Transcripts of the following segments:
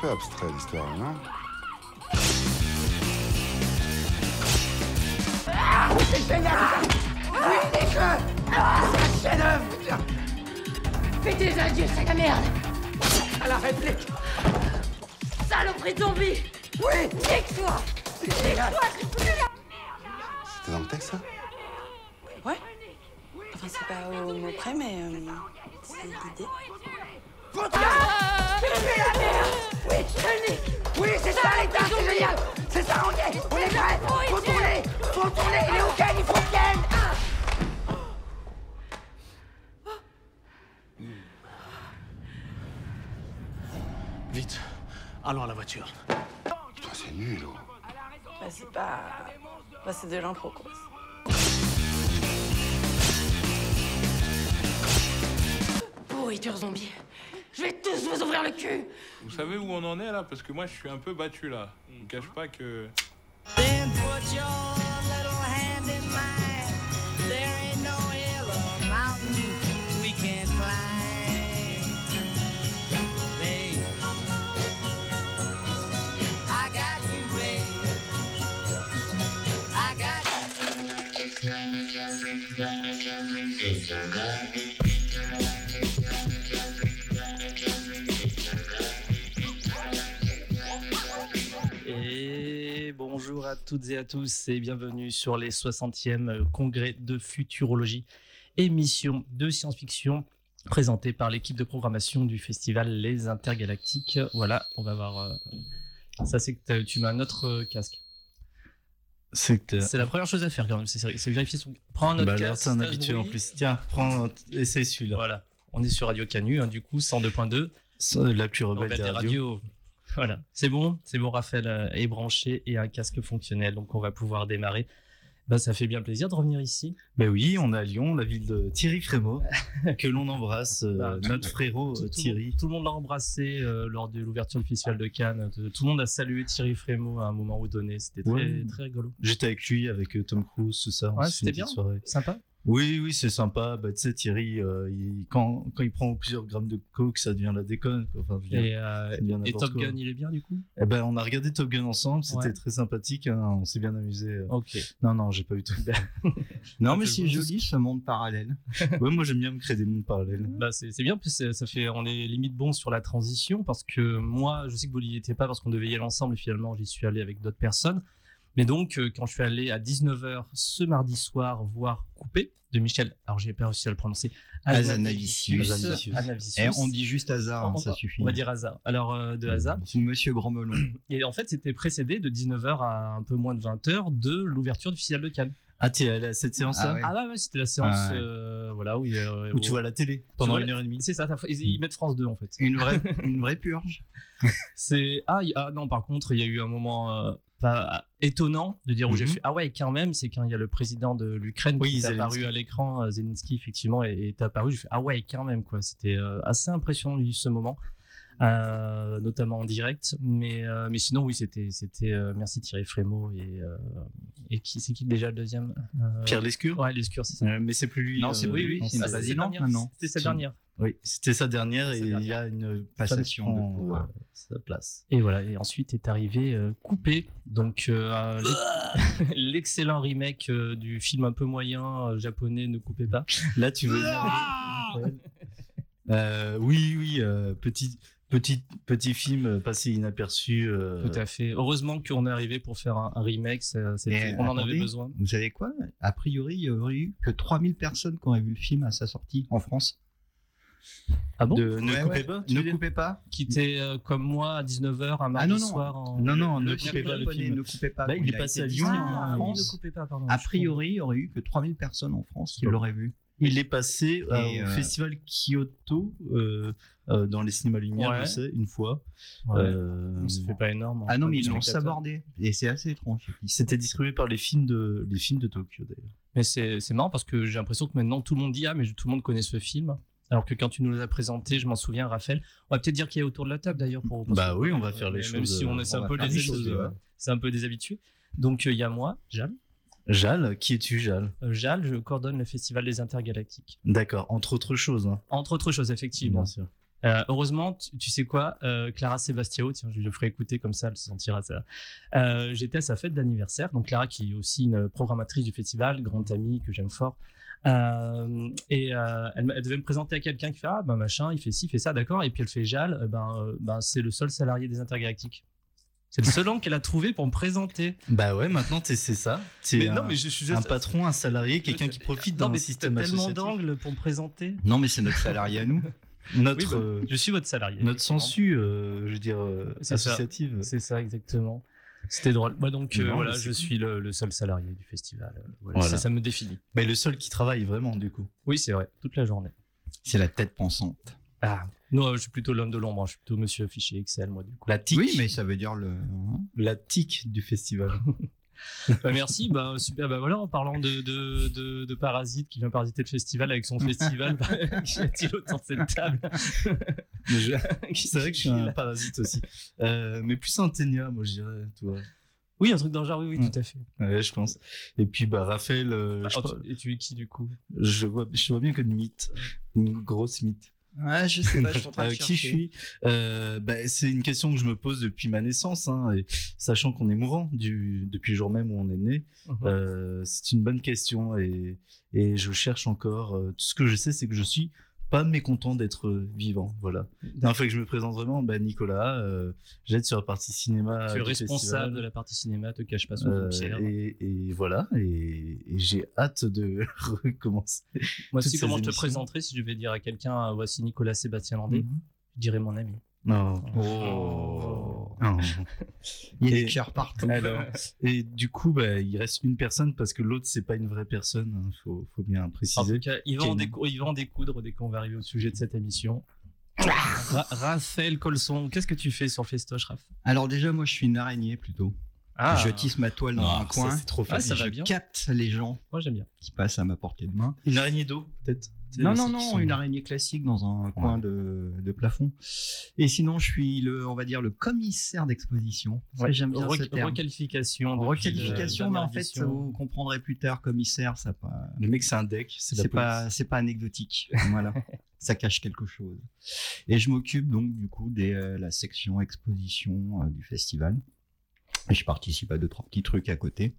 peu abstrait l'histoire, non C'est génial Oui, des Ah, C'est un chef-d'œuvre putain. Fais tes adieux, c'est la merde. À la réplique. Saloperie de zombie. Oui. Nique-toi. C'est génial C'était dans le texte, ça Ouais. Enfin, c'est pas au mot près, mais euh, c'est l'idée. La merde Oui, nique Oui, c'est ça l'état, c'est génial. C'est ça, on y est. On est prêts. Faut tourner. Faut tourner. Il est au ken, il faut ken Vite, allons à la voiture. Putain, c'est nul, oh. Bah, c'est pas. Bah, c'est de l'impro, quoi. Pourriture zombie Je vais tous vous ouvrir le cul Vous savez où on en est là? Parce que moi je suis un peu battu là. Je vous cache pas que. À toutes et à tous et bienvenue sur les 60e congrès de futurologie, émission de science-fiction présentée par l'équipe de programmation du festival Les Intergalactiques. Voilà, on va voir. euh, Ça, c'est que tu mets un autre euh, casque. C'est la première chose à faire quand même, c'est vérifier son. Prends un autre bah, là, casque. c'est un habitué en plus. Tiens, prends, essaye celui-là. Voilà, on est sur Radio Canu, hein, du coup, 102.2. C'est La plus rebelle Rebelle des des radios. Voilà, c'est bon, c'est bon, Raphaël euh, est branché et un casque fonctionnel, donc on va pouvoir démarrer. Bah, ça fait bien plaisir de revenir ici. Ben oui, on est à Lyon, la ville de Thierry Frémaux, que l'on embrasse, euh, Bah, notre frérot Tout, euh, tout Thierry. tout le monde l'a embrassé euh, lors de l'ouverture du festival de Cannes. Tout le monde a salué Thierry Frémaux à un moment ou donné. C'était très, Ouais. très rigolo. J'étais avec lui, avec Tom Cruise, tout ça. Ouais, c'était bien. soirée. Sympa. Oui, oui, c'est sympa. Bah, tu sais, Thierry, euh, il- quand, quand il prend plusieurs grammes de coke, ça devient la déconne. quoi. Enfin, Et, euh, et Top quoi. Gun, il est bien du coup? Eh ben, on a regardé Top Gun ensemble, c'était Ouais. très sympathique, hein, on s'est bien amusé. euh. Ok. Non, non, j'ai pas eu tout. Non, mais je c'est joli ce monde parallèle. ouais, moi j'aime bien me créer des mondes parallèles. Bah, c'est bien, puis ça fait, on est limite bon sur la transition parce que moi, je sais que vous n'y étiez pas parce qu'on devait y aller ensemble et finalement j'y suis allé avec d'autres personnes. Mais donc, euh, quand je suis allé à 19h ce mardi soir voir Coupé de Michel, alors j'ai pas réussi à le prononcer. Hazanavicius. Et on dit juste hasard, hein, On- ça suffit. On va dire hasard. Alors, euh, de hasard. C'est Monsieur Grand Melon. Et en fait, c'était précédé de 19h à un peu moins de 20h de l'ouverture du festival de Cannes. Ah, tu es allé à cette séance-là Ah ouais. Ah ouais, c'était la séance, Ah ouais. euh, voilà, où, il y a- Où tu vois la télé pendant vois une la- heure et demie. C'est ça, t'as- ils, ils mettent France 2 en fait. Une vraie, une vraie purge. C'est ah, il- ah non par contre il y a eu un moment euh, pas étonnant de dire où j'ai Mhm. fait ah ouais quand même c'est quand il y a le président de l'Ukraine Oui, qui est apparu à l'écran euh, Zelensky effectivement et est apparu. J'ai fait ah ouais quand même quoi. C'était euh, assez impressionnant ce moment euh, notamment en direct mais euh, mais sinon oui c'était c'était euh, merci Thierry Frémaux et euh, et qui c'est qui déjà le deuxième Euh, Pierre Lescure ouais Lescure c'est ça Euh, Mais c'est plus lui. Non, c'est euh, lui, non, c'est Ah, dernière. c'était sa dernière Oui, c'était sa dernière et il y a une Passation de euh, sa place. Et voilà, et ensuite est arrivé euh, Coupé, donc euh, l'ex- l'excellent remake euh, du film un peu moyen euh, japonais Ne coupez pas. Là, tu veux. Euh, oui, oui, euh, petit, petit, petit film euh, passé inaperçu. euh, Tout à fait. Heureusement qu'on est arrivé pour faire un, un remake, ça- on en avait besoin. Vous savez quoi? A priori, il y aurait eu que 3000 personnes qui auraient vu le film à sa sortie en France. Ah bon? De Ne Ouais, coupez ouais. pas. Ne coupez pas. Qui était euh, comme moi à 19h un mardi Ah non, non. soir en... Non, non, ne coupez pas le japonais, film. Ne coupez pas. Bah, il est a passé à Lyon, en France. ne coupez pas, pardon. A priori, il y aurait eu que 3000 personnes en France qui l'auraient vu. Il est passé euh, Et, au euh, festival Kyoto euh, euh, dans les cinémas lumière, Ouais. je sais, une fois. Ouais. Euh, Ça fait pas énorme. Ah non, mais ils l'ont sabordé. Et c'est assez étrange. C'était distribué par les films de, les films de Tokyo d'ailleurs. Mais c'est c'est marrant parce que j'ai l'impression que maintenant tout le monde dit ah mais tout le monde connaît ce film. Alors que quand tu nous l'as présenté, je m'en souviens, Raphaël. On va peut-être dire qu'il est autour de la table d'ailleurs pour. Bah que- oui, on va faire les choses, Même si on est on un peu des les choses, ouais. C'est un peu des habitués. Donc euh, il y a moi, Jal. Jal, qui es-tu Jal? Euh, Jal, je coordonne le festival des intergalactiques. D'accord, entre autres choses. Hein. Entre autres choses, effectivement. Bien sûr. Euh, heureusement, tu, tu sais quoi, euh, Clara Sebastiao, tiens, je lui ferai écouter comme ça, elle se sentira ça. Euh, J'étais à sa fête d'anniversaire, donc Clara qui est aussi une programmatrice du festival, grande amie que j'aime fort. Et elle, devait me présenter à quelqu'un qui fait ah ben machin, il fait ci, il fait ça, d'accord. Et puis elle fait Jal, ben, ben c'est le seul salarié des Intergalactiques. C'est le seul angle qu'elle a trouvé pour me présenter. Bah ouais, maintenant c'est ça. C'est Mais un, non, mais je suis un patron, un salarié, quelqu'un qui profite d'un système t'as tellement associatif. d'angles pour me présenter. Non, mais c'est notre salarié à nous. Notre, Oui, bah, euh, je suis votre salarié. notre sensu, euh, je veux dire, euh, associative. C'est ça, exactement. C'était drôle. Moi, donc, euh, Non, voilà, je cool. suis le, le seul salarié du festival. Voilà, Voilà. Ça, ça me définit. Mais le seul qui travaille vraiment, du coup. Oui, c'est vrai, toute la journée. C'est la tête pensante. Ah, non, je suis plutôt l'homme de l'ombre. hein. Je suis plutôt monsieur fichier Excel, moi, du coup. La tic, Oui, mais ça veut dire le. hein. la tic du festival. Bah, merci. Bah, super. Bah, voilà, en parlant de, de, de, de Parasite qui vient parasiter le festival avec son festival, qu'y a-t-il autour de cette table? Je- c'est vrai que je suis un parasite aussi. Euh, mais plus un ténia, moi je dirais. Oui, un truc dans le genre, oui, oui, Mm. tout à fait. Ouais, je pense. Et puis, bah, Raphaël, euh, je, Ah, tu- et tu es qui, du coup? Je vois, je vois bien qu'une mythe. Une grosse mythe. Ouais, je sais pas, je suis en train de Euh, qui je suis? Euh, bah, C'est une question que je me pose depuis ma naissance, hein, et sachant qu'on est mourant du, depuis le jour même où on est né. Mhm. Euh, c'est une bonne question et, et je cherche encore. euh, tout ce que je sais, c'est que je suis pas mécontent d'être euh, vivant. Voilà. Dernière fois que je me présente vraiment, bah, Nicolas, euh, j'aide sur la partie cinéma. Tu es responsable de la partie cinéma, te cache pas sous Euh, et, et voilà, et, et j'ai hâte de recommencer. Moi aussi, comment je te présenterais si je devais dire à quelqu'un, euh, voici Nicolas Sébastien Landais, Mhm. je dirais mon ami. Non. Oh. Non. Il y a Et- des cœurs partout. Alors, et du coup, bah, il reste une personne parce que l'autre, c'est pas une vraie personne. Il faut, faut bien En préciser. tout cas, il va, en décou- il va en découdre dès qu'on va arriver au sujet de cette émission. Ra- Raphaël Colson, qu'est-ce que tu fais sur Festoche, Raph? Alors, déjà, moi, je suis une araignée plutôt. Ah, Je tisse ma toile dans Ah, un ça, coin. c'est trop Ah, facile. ça va je bien. capte les gens moi j'aime bien. qui passent à ma portée de main. Une araignée d'eau, peut-être? Non, non, non, sont- une araignée classique dans un coin de, de plafond. Et sinon, je suis le, on va dire, le commissaire d'exposition. Ouais, J'aime bien Re- ce terme. Requalification. Requalification, mais en fait, édition. vous comprendrez plus tard, commissaire, ça pas. Le mec, c'est un deck. C'est pas, pas anecdotique. voilà. Ça cache quelque chose. Et je m'occupe donc du coup de la section exposition euh, du festival. Et je participe à deux trois petits trucs à côté.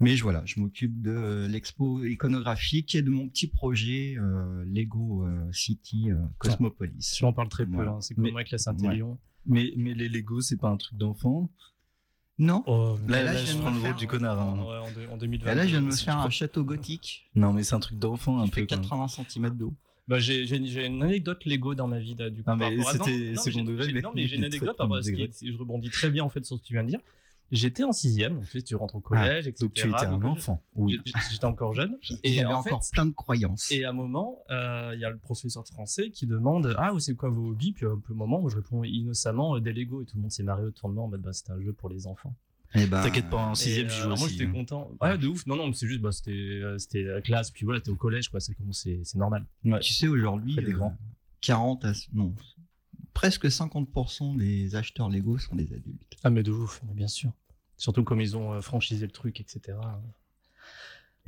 Mais je, voilà, je m'occupe de l'expo iconographique et de mon petit projet euh, Lego euh, City euh, Cosmopolis. Je m'en parle très peu, Voilà. hein, c'est comme avec la Saint-Élion. Mais, mais les Lego, c'est pas un truc d'enfant. Non. Oh, Là, là, là, je je prends le rôle du connard. hein. Ouais, en, deux- en 2020. Et là, je viens de me faire un château gothique Non, mais c'est un truc d'enfant un peu. fait quand même. 80 cm d'eau. Bah, j'ai, une anecdote Lego dans ma vie, là, du coup. Non, mais c'était second degré, Non, mais j'ai une anecdote, parce que je rebondis très bien, en fait, sur ce que tu viens de dire. J'étais en sixième, donc tu sais, tu rentres au collège, etc. Ah, Donc tu étais un donc, enfant. Oui. J'étais encore jeune. Et il y Et avait en encore fait, plein de croyances. Et à un moment, euh, il y a le professeur de français qui demande Ah, c'est quoi vos hobbies? Puis à un peu moment, moi, je réponds innocemment euh, des Lego. Et tout le monde s'est marré autour de moi en mode bah, C'était un jeu pour les enfants. Eh ben, T'inquiète pas, en sixième, euh, je joue alors moi, j'étais hein. content. Ouais, de ouf. Non, non, mais c'est juste, bah, c'était euh, la classe. Puis voilà, t'es au collège, quoi. C'est normal. Ouais. Tu sais, aujourd'hui, des euh, grands. 40 à, non, presque 50% des acheteurs Lego sont des adultes. Ah, mais de ouf, bien sûr. Surtout comme ils ont euh, franchisé le truc, etc.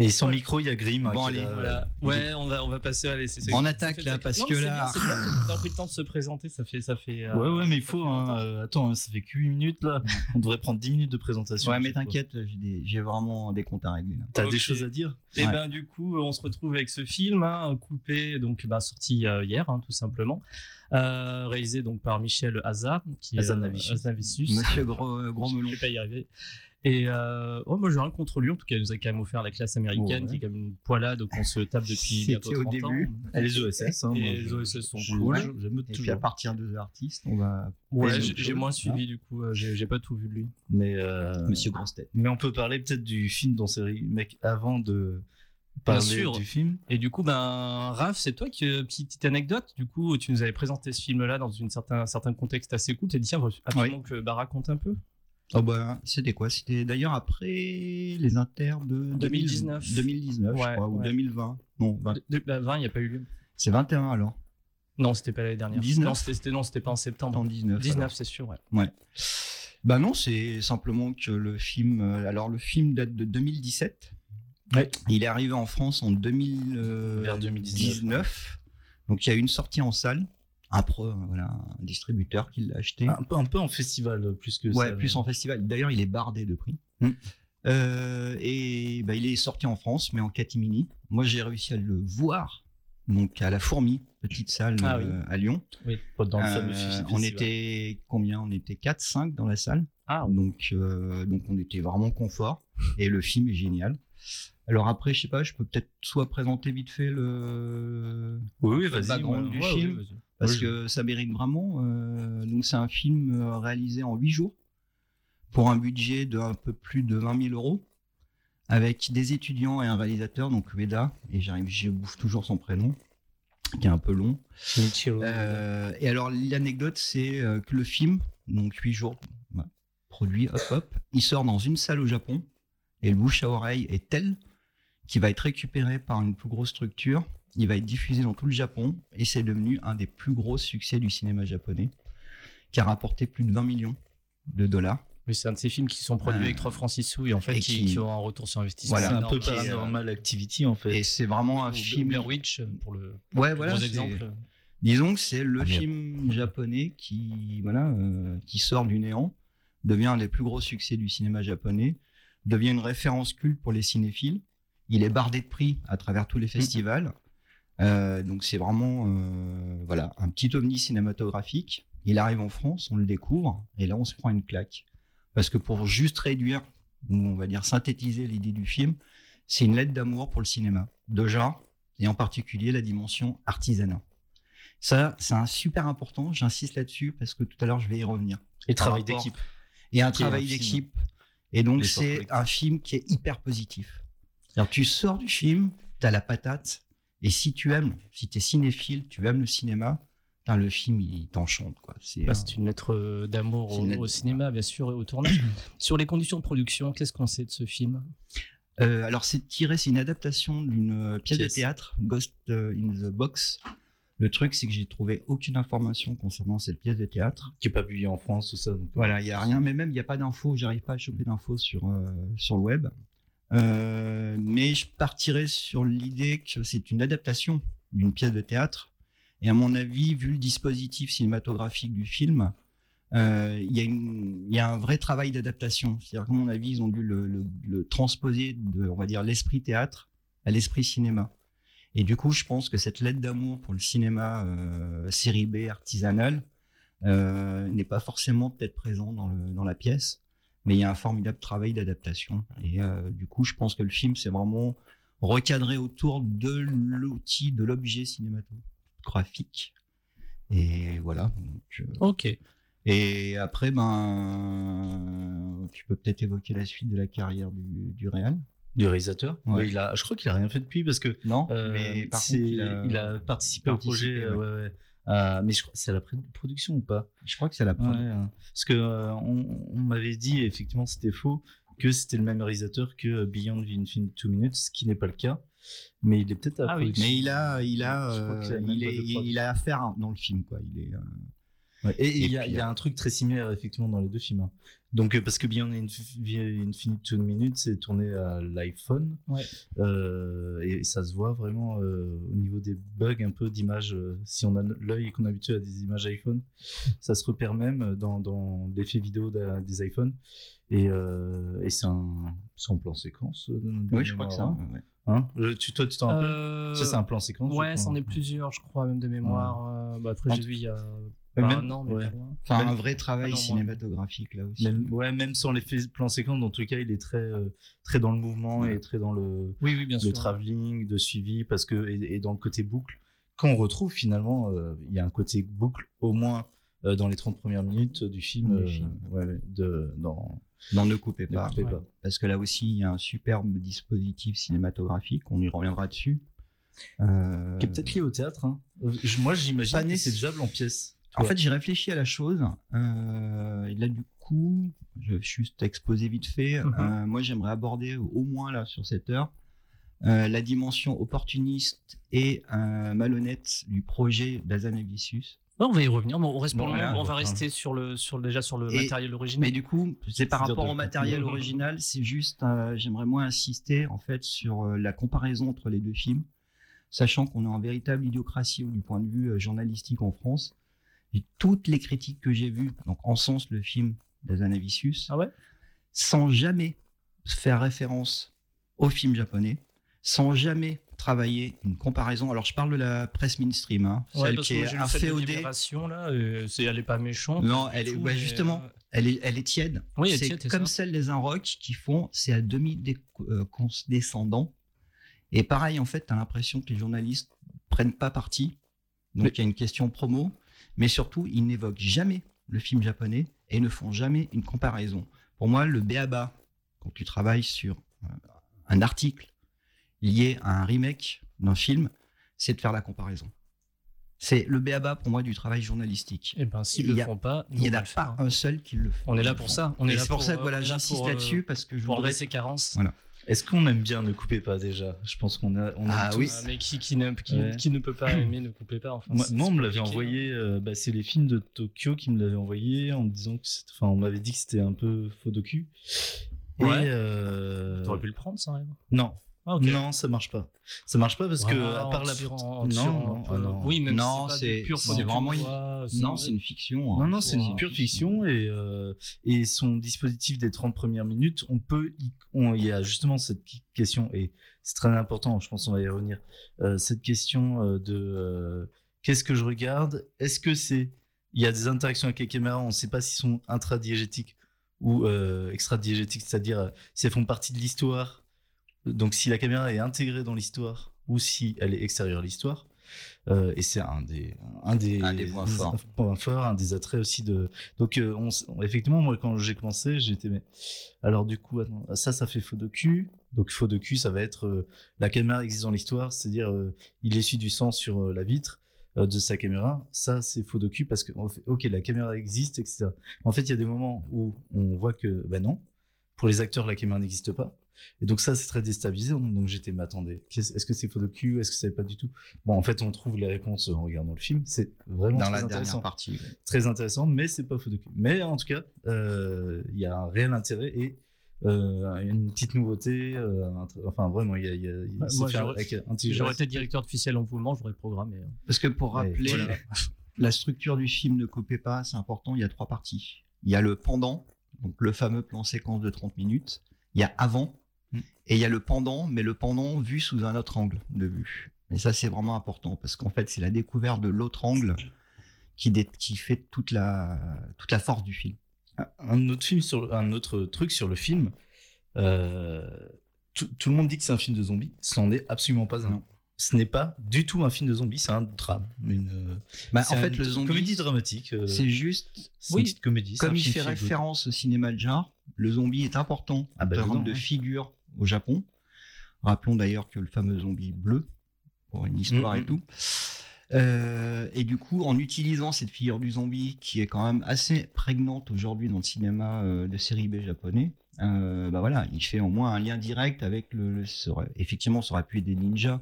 Et sans micro, il y a Grim. hein, Bon, allez, Voilà. Ouais, on va, on va passer. Allez, c'est- c'est- On attaque, là, parce non, que là-. T'as pris le temps de se présenter, ça fait. Ça fait euh, Ouais, ouais, mais il faut. Hein, euh, attends, ça fait que 8 minutes là. On devrait prendre 10 minutes de présentation. Ouais, mais t'inquiète, j'ai des- j'ai vraiment des comptes à régler. là. T'as des choses à dire? Et Ouais. ben du coup, on se retrouve avec ce film hein, coupé, donc bah, sorti euh, hier, hein, tout simplement, euh, réalisé donc par Michel Hazard, qui euh, Hazanavicius. Monsieur Gros, gros Melon. Je vais pas y arriver. Et euh, oh, moi, j'ai rien contre lui. En tout cas, il nous a quand même offert la classe américaine, Ouais. qui est quand même une poilade qu'on se tape depuis bientôt C'était au 30 début. ans. Et les OSS. Hein, Et moi, les OSS sont je- cool. je- J'aime Et puis toujours. à partir de l'artiste, on va. Ouais, j'ai moins suivi du coup. euh, J'ai pas tout vu de lui. Mais, euh, Monsieur Grossetête. mais on peut parler peut-être du film dans série, mec, avant de parler sûr. du film. Et du coup, ben, Raph, c'est toi qui, petite, petite anecdote. Du coup, tu nous avais présenté ce film-là dans une certain, un certain contexte assez cool. Tu as dit, tiens, absolument que bah, raconte un peu. Oh bah, c'était quoi? C'était d'ailleurs après les inters de 2019. 2019, je Ouais, crois, ou ouais. 2020. Non, 20. De, de- bah, 20, il n'y a pas eu lieu. c'est 21 alors? Non, c'était pas l'année dernière. 19? Non, c'était c'était- non, c'était pas en septembre. En 19. 19, alors. c'est sûr, ouais. Ouais. Bah non, c'est simplement que le film. euh, Alors le film date de 2017. Ouais. Il est arrivé en France en Vers 2019. 2019. Donc il y a eu une sortie en salle un pro, voilà, un distributeur qui l'a acheté. Un peu, un peu en festival euh, plus que Ouais, ça. plus en festival. D'ailleurs, il est bardé de prix. Mm. Euh, et bah, il est sorti en France, mais en catimini. Moi, j'ai réussi à le voir, donc à la Fourmi, petite salle Ah oui. euh, à Lyon. Oui, dans le Euh, fameux festival. on était combien? On était 4, 5 dans la salle. Ah, Donc, euh, donc on était vraiment confort. Et le film est génial. Alors après, je sais pas, je peux peut-être soit présenter vite fait le, Oui, oui, le vas-y. background ouais, du ouais, film. Parce que ça mérite vraiment. euh, donc c'est un film euh, réalisé en 8 jours pour un budget de un peu plus de 20 000 euros avec des étudiants et un réalisateur, donc Veda, et j'arrive, je bouffe toujours son prénom, qui est un peu long. Euh, et alors l'anecdote, c'est que le film, donc 8 jours, produit, hop hop, il sort dans une salle au Japon, et le bouche à oreille est tel qu'il va être récupéré par une plus grosse structure, il va être diffusé dans tout le Japon, et c'est devenu un des plus gros succès du cinéma japonais, qui a rapporté plus de 20 millions de dollars. Oui, c'est un de ces films qui sont produits Euh, avec 3 francs 6 sous et en fait et qui, qui- ont un retour sur investissement. Voilà, c'est un peu est, euh, paranormal activity en fait. Et c'est vraiment un ou film... Blair Witch pour le Ouais, le voilà, gros c'est- exemple. Disons que c'est le Ah, film japonais qui, voilà, euh, qui sort du néant, devient un des plus gros succès du cinéma japonais, devient une référence culte pour les cinéphiles. Il est bardé de prix à travers tous les festivals. Euh, donc c'est vraiment euh, voilà un petit ovni cinématographique. Il arrive en France, on le découvre, et là on se prend une claque. Parce que pour juste réduire, ou on va dire synthétiser l'idée du film, c'est une lettre d'amour pour le cinéma, de genre, et en particulier la dimension artisanat. Ça, c'est un super important, j'insiste là-dessus, parce que tout à l'heure je vais y revenir. Et travail d'équipe. Et un travail d'équipe. Et donc c'est un film qui est hyper positif. C'est-à-dire, tu sors du film, tu as la patate, et si tu aimes, si tu es cinéphile, tu aimes le cinéma, putain, le film il t'enchante. quoi. C'est Bah, un- c'est une lettre euh, d'amour au, une lettre- au cinéma, bien sûr, et au tournage. Sur les conditions de production, qu'est-ce qu'on sait de ce film? Euh, alors c'est tiré, c'est une adaptation d'une euh, pièce, Pièce. de théâtre, Ghost in the Box. Le truc, c'est que j'ai trouvé aucune information concernant cette pièce de théâtre. Qui est pas publié en France, tout ça. donc, Voilà, il y a rien, mais même il n'y a pas d'infos, j'arrive pas à choper d'infos sur euh, sur le web. Euh, mais je partirais sur l'idée que c'est une adaptation d'une pièce de théâtre. Et à mon avis, vu le dispositif cinématographique du film, euh, il y, a un vrai travail d'adaptation. C'est-à-dire qu'à mon avis, ils ont dû le, transposer de, on va dire, l'esprit théâtre à l'esprit cinéma. Et du coup, je pense que cette lettre d'amour pour le cinéma euh, série B artisanal euh, n'est pas forcément peut-être présent dans la pièce, mais il y a un formidable travail d'adaptation. Et euh, du coup, je pense que le film, c'est vraiment recadré autour de l'outil, de l'objet cinématographique. Et voilà. donc, euh, Ok. et après, ben, tu peux peut-être évoquer la suite de la carrière du, du Real. Du réalisateur. Ouais. Il a, je crois qu'il a rien fait depuis parce que Non, euh, mais par c'est- contre, il a, participé, participé, au projet. ouais, ouais. Euh, mais je crois c'est à la production ou pas? Je crois que c'est la Ouais, première. hein. Parce que euh, on, on m'avait dit, effectivement, c'était faux, que c'était le même réalisateur que euh, Beyond the Infinite Two Minutes, ce qui n'est pas le cas. Mais il est peut-être à la Ah oui. production. Mais il a, il a, euh, il, est- a affaire dans le film, quoi. Il est. euh, Ouais, Et il y, a, puis, il y a un truc très similaire effectivement dans les deux films. hein. Donc euh, parce que Beyond Inf- Infinite Two Minutes c'est tourné à l'iPhone Ouais. Euh, et ça se voit vraiment euh, au niveau des bugs un peu d'image. euh, si on a l'œil et qu'on est habitué à des images iPhone, ça se repère même dans, dans l'effet vidéo des iPhones. Et, euh, et c'est un, c'est en plan séquence. euh, Oui, je crois que mémoire, ça. hein. ouais. Hein tu, toi, tu t'en rappelles? Euh, Ça, c'est un plan séquence. Ouais, c'en est plusieurs, je crois, même de mémoire. Euh, bah, après, j'ai vu il y a Pas même- mais ouais. Enfin, Même- un vrai travail Ah non, cinématographique là aussi. Même, ouais, même sans l'effet plan séquence, dans tous les cas, il est très, euh, très dans le mouvement et très dans le, Oui, oui, bien le sûr. travelling, de suivi, parce que et, et dans le côté boucle, quand on retrouve finalement, euh, il y a un côté boucle au moins euh, dans les 30 premières minutes du film, Du euh, film. ouais, de, dans Non, ne coupez Ne pas. coupez Ouais. pas. Parce que là aussi, il y a un superbe dispositif cinématographique. On y reviendra dessus. Euh, qui est peut-être lié au théâtre. Hein. Je- Moi, j'imagine Pas que né- c'est déjà en pièce. En fait, j'ai réfléchi à la chose. Euh, et là, du coup, je vais juste exposer vite fait. Mhm. Euh, moi, j'aimerais aborder au moins là sur cette heure euh, la dimension opportuniste et malhonnête du projet d'Azanavicius. On va y revenir, mais on reste pour Bon, le moment, voilà, on va rester sur le, sur déjà sur le Et- matériel original. Mais du coup, c'est par rapport au matériel original, c'est juste, j'aimerais moins insister en fait sur la comparaison entre les deux films, sachant qu'on est en véritable idiocratie du point de vue journalistique en France. Et toutes les critiques que j'ai vues, donc en sens le film d'Azanavicius, Ah ouais? sans jamais faire référence au film japonais, sans jamais travailler une comparaison. Alors je parle de la presse mainstream, hein, Ouais, celle parce qui que est inféodée. Là, euh, c'est, elle est pas méchante. Non, elle est, tout, ouais, mais, justement, euh, elle est, elle est tiède. Oui, c'est comme ça. celle des Inrock qui font, c'est à demi euh, condescendant. Et pareil, en fait, tu as l'impression que les journalistes prennent pas parti. Donc Mais- il y a une question promo, mais surtout, ils n'évoquent jamais le film japonais et ne font jamais une comparaison. Pour moi, le béaba, quand tu travailles sur euh, un article lié à un remake d'un film, c'est de faire la comparaison. C'est le béaba pour moi du travail journalistique. Eh ben, s'ils Il le a- font pas, Il n'y en a pas un seul qui le fait. On est là pour ça. On est Et là c'est pour ça que euh, voilà, j'insiste pour, euh, là-dessus parce que je pour voudrais- ces carences. Voilà. Est-ce qu'on aime bien ne coupez pas déjà? Je pense qu'on a. On Ah oui. tous. Ah, mais qui, qui, ne, qui, Ouais. qui ne peut pas aimer ne coupez pas. Enfin, Moi, moi, on me l'avait envoyé. euh, bah, c'est les films de Tokyo qui me l'avaient envoyé en me disant que c'était. Enfin, on m'avait dit que c'était un peu faux docu. Ouais. euh, hein. T'aurais pu le prendre, ça, Rêve Non. Ah. Non, ça marche pas. Ça marche pas parce que à part la tirant- non, tirant non, ah non. Oui, même Non, si c'est vraiment une... Non, c'est- une fiction. Non, hein. non, c'est une pure fiction et, euh, et son dispositif des 30 premières minutes, on peut, y- on- il y a justement cette question et c'est très important, je pense qu'on va y revenir, euh, cette question euh, de euh, qu'est-ce que je regarde? Est-ce que c'est, il y a des interactions avec les caméras, on ne sait pas s'ils sont intradiégétiques ou extradiégétiques, c'est-à-dire si elles font partie de l'histoire, donc si la caméra est intégrée dans l'histoire ou si elle est extérieure à l'histoire. Euh, et c'est un des, un des, Un des points forts. points forts, un des attraits aussi de. Donc, euh, on effectivement, moi, quand j'ai commencé, j'étais. Mais... Alors, du coup, attends, ça, ça fait faux de cul. Donc, faux de cul, ça va être euh, la caméra existe dans l'histoire, c'est-à-dire il essuie du sang sur la vitre de sa caméra. Ça, c'est faux de cul parce que, ok, la caméra existe, etc. En fait, il y a des moments où on voit que, ben non, pour les acteurs, la caméra n'existe pas. Et donc ça, c'est très déstabilisant. Donc j'étais, mais attendez, qu'est-ce- est-ce que c'est faux de cul? Est-ce que c'est pas du tout? Bon, en fait, on trouve les réponses en regardant le film. C'est vraiment Dans très la intéressant. dernière partie. ouais. Très intéressant, mais c'est pas faux de cul. Mais en tout cas, euh, il y a un réel intérêt et euh, une petite nouveauté. euh, enfin, vraiment, il y a, y a- Bah, c'est moi, fait j'aurais- été directeur officiel en mouvement, j'aurais programmé. hein. Parce que pour rappeler voilà. la structure du film, ne coupez pas, c'est important, il y a trois parties. Il y a le pendant, donc le fameux plan séquence de 30 minutes. Il y a avant. Et il y a le pendant, mais le pendant vu sous un autre angle de vue. Et ça, c'est vraiment important, parce qu'en fait, c'est la découverte de l'autre angle qui, fait toute la, toute la force du film. un autre film sur un autre truc sur le film. euh, tout, tout le monde dit que c'est un film de zombies. Ce n'en est absolument pas un. Non. Ce n'est pas du tout un film de zombies, c'est un drame. Une, euh, Bah, c'est en fait, une le zombie, comédie dramatique. euh, c'est juste, oui, une petite comédie. comme un il fait référence au cinéma de genre, le zombie est important Ah en bah, termes dedans, de figure au Japon. Rappelons d'ailleurs que le fameux zombie bleu, pour une histoire et tout. Euh, et du coup, en utilisant cette figure du zombie qui est quand même assez prégnante aujourd'hui dans le cinéma euh, de série B japonais, euh, bah voilà, il fait au moins un lien direct avec le. effectivement, ça aurait pu être des ninjas,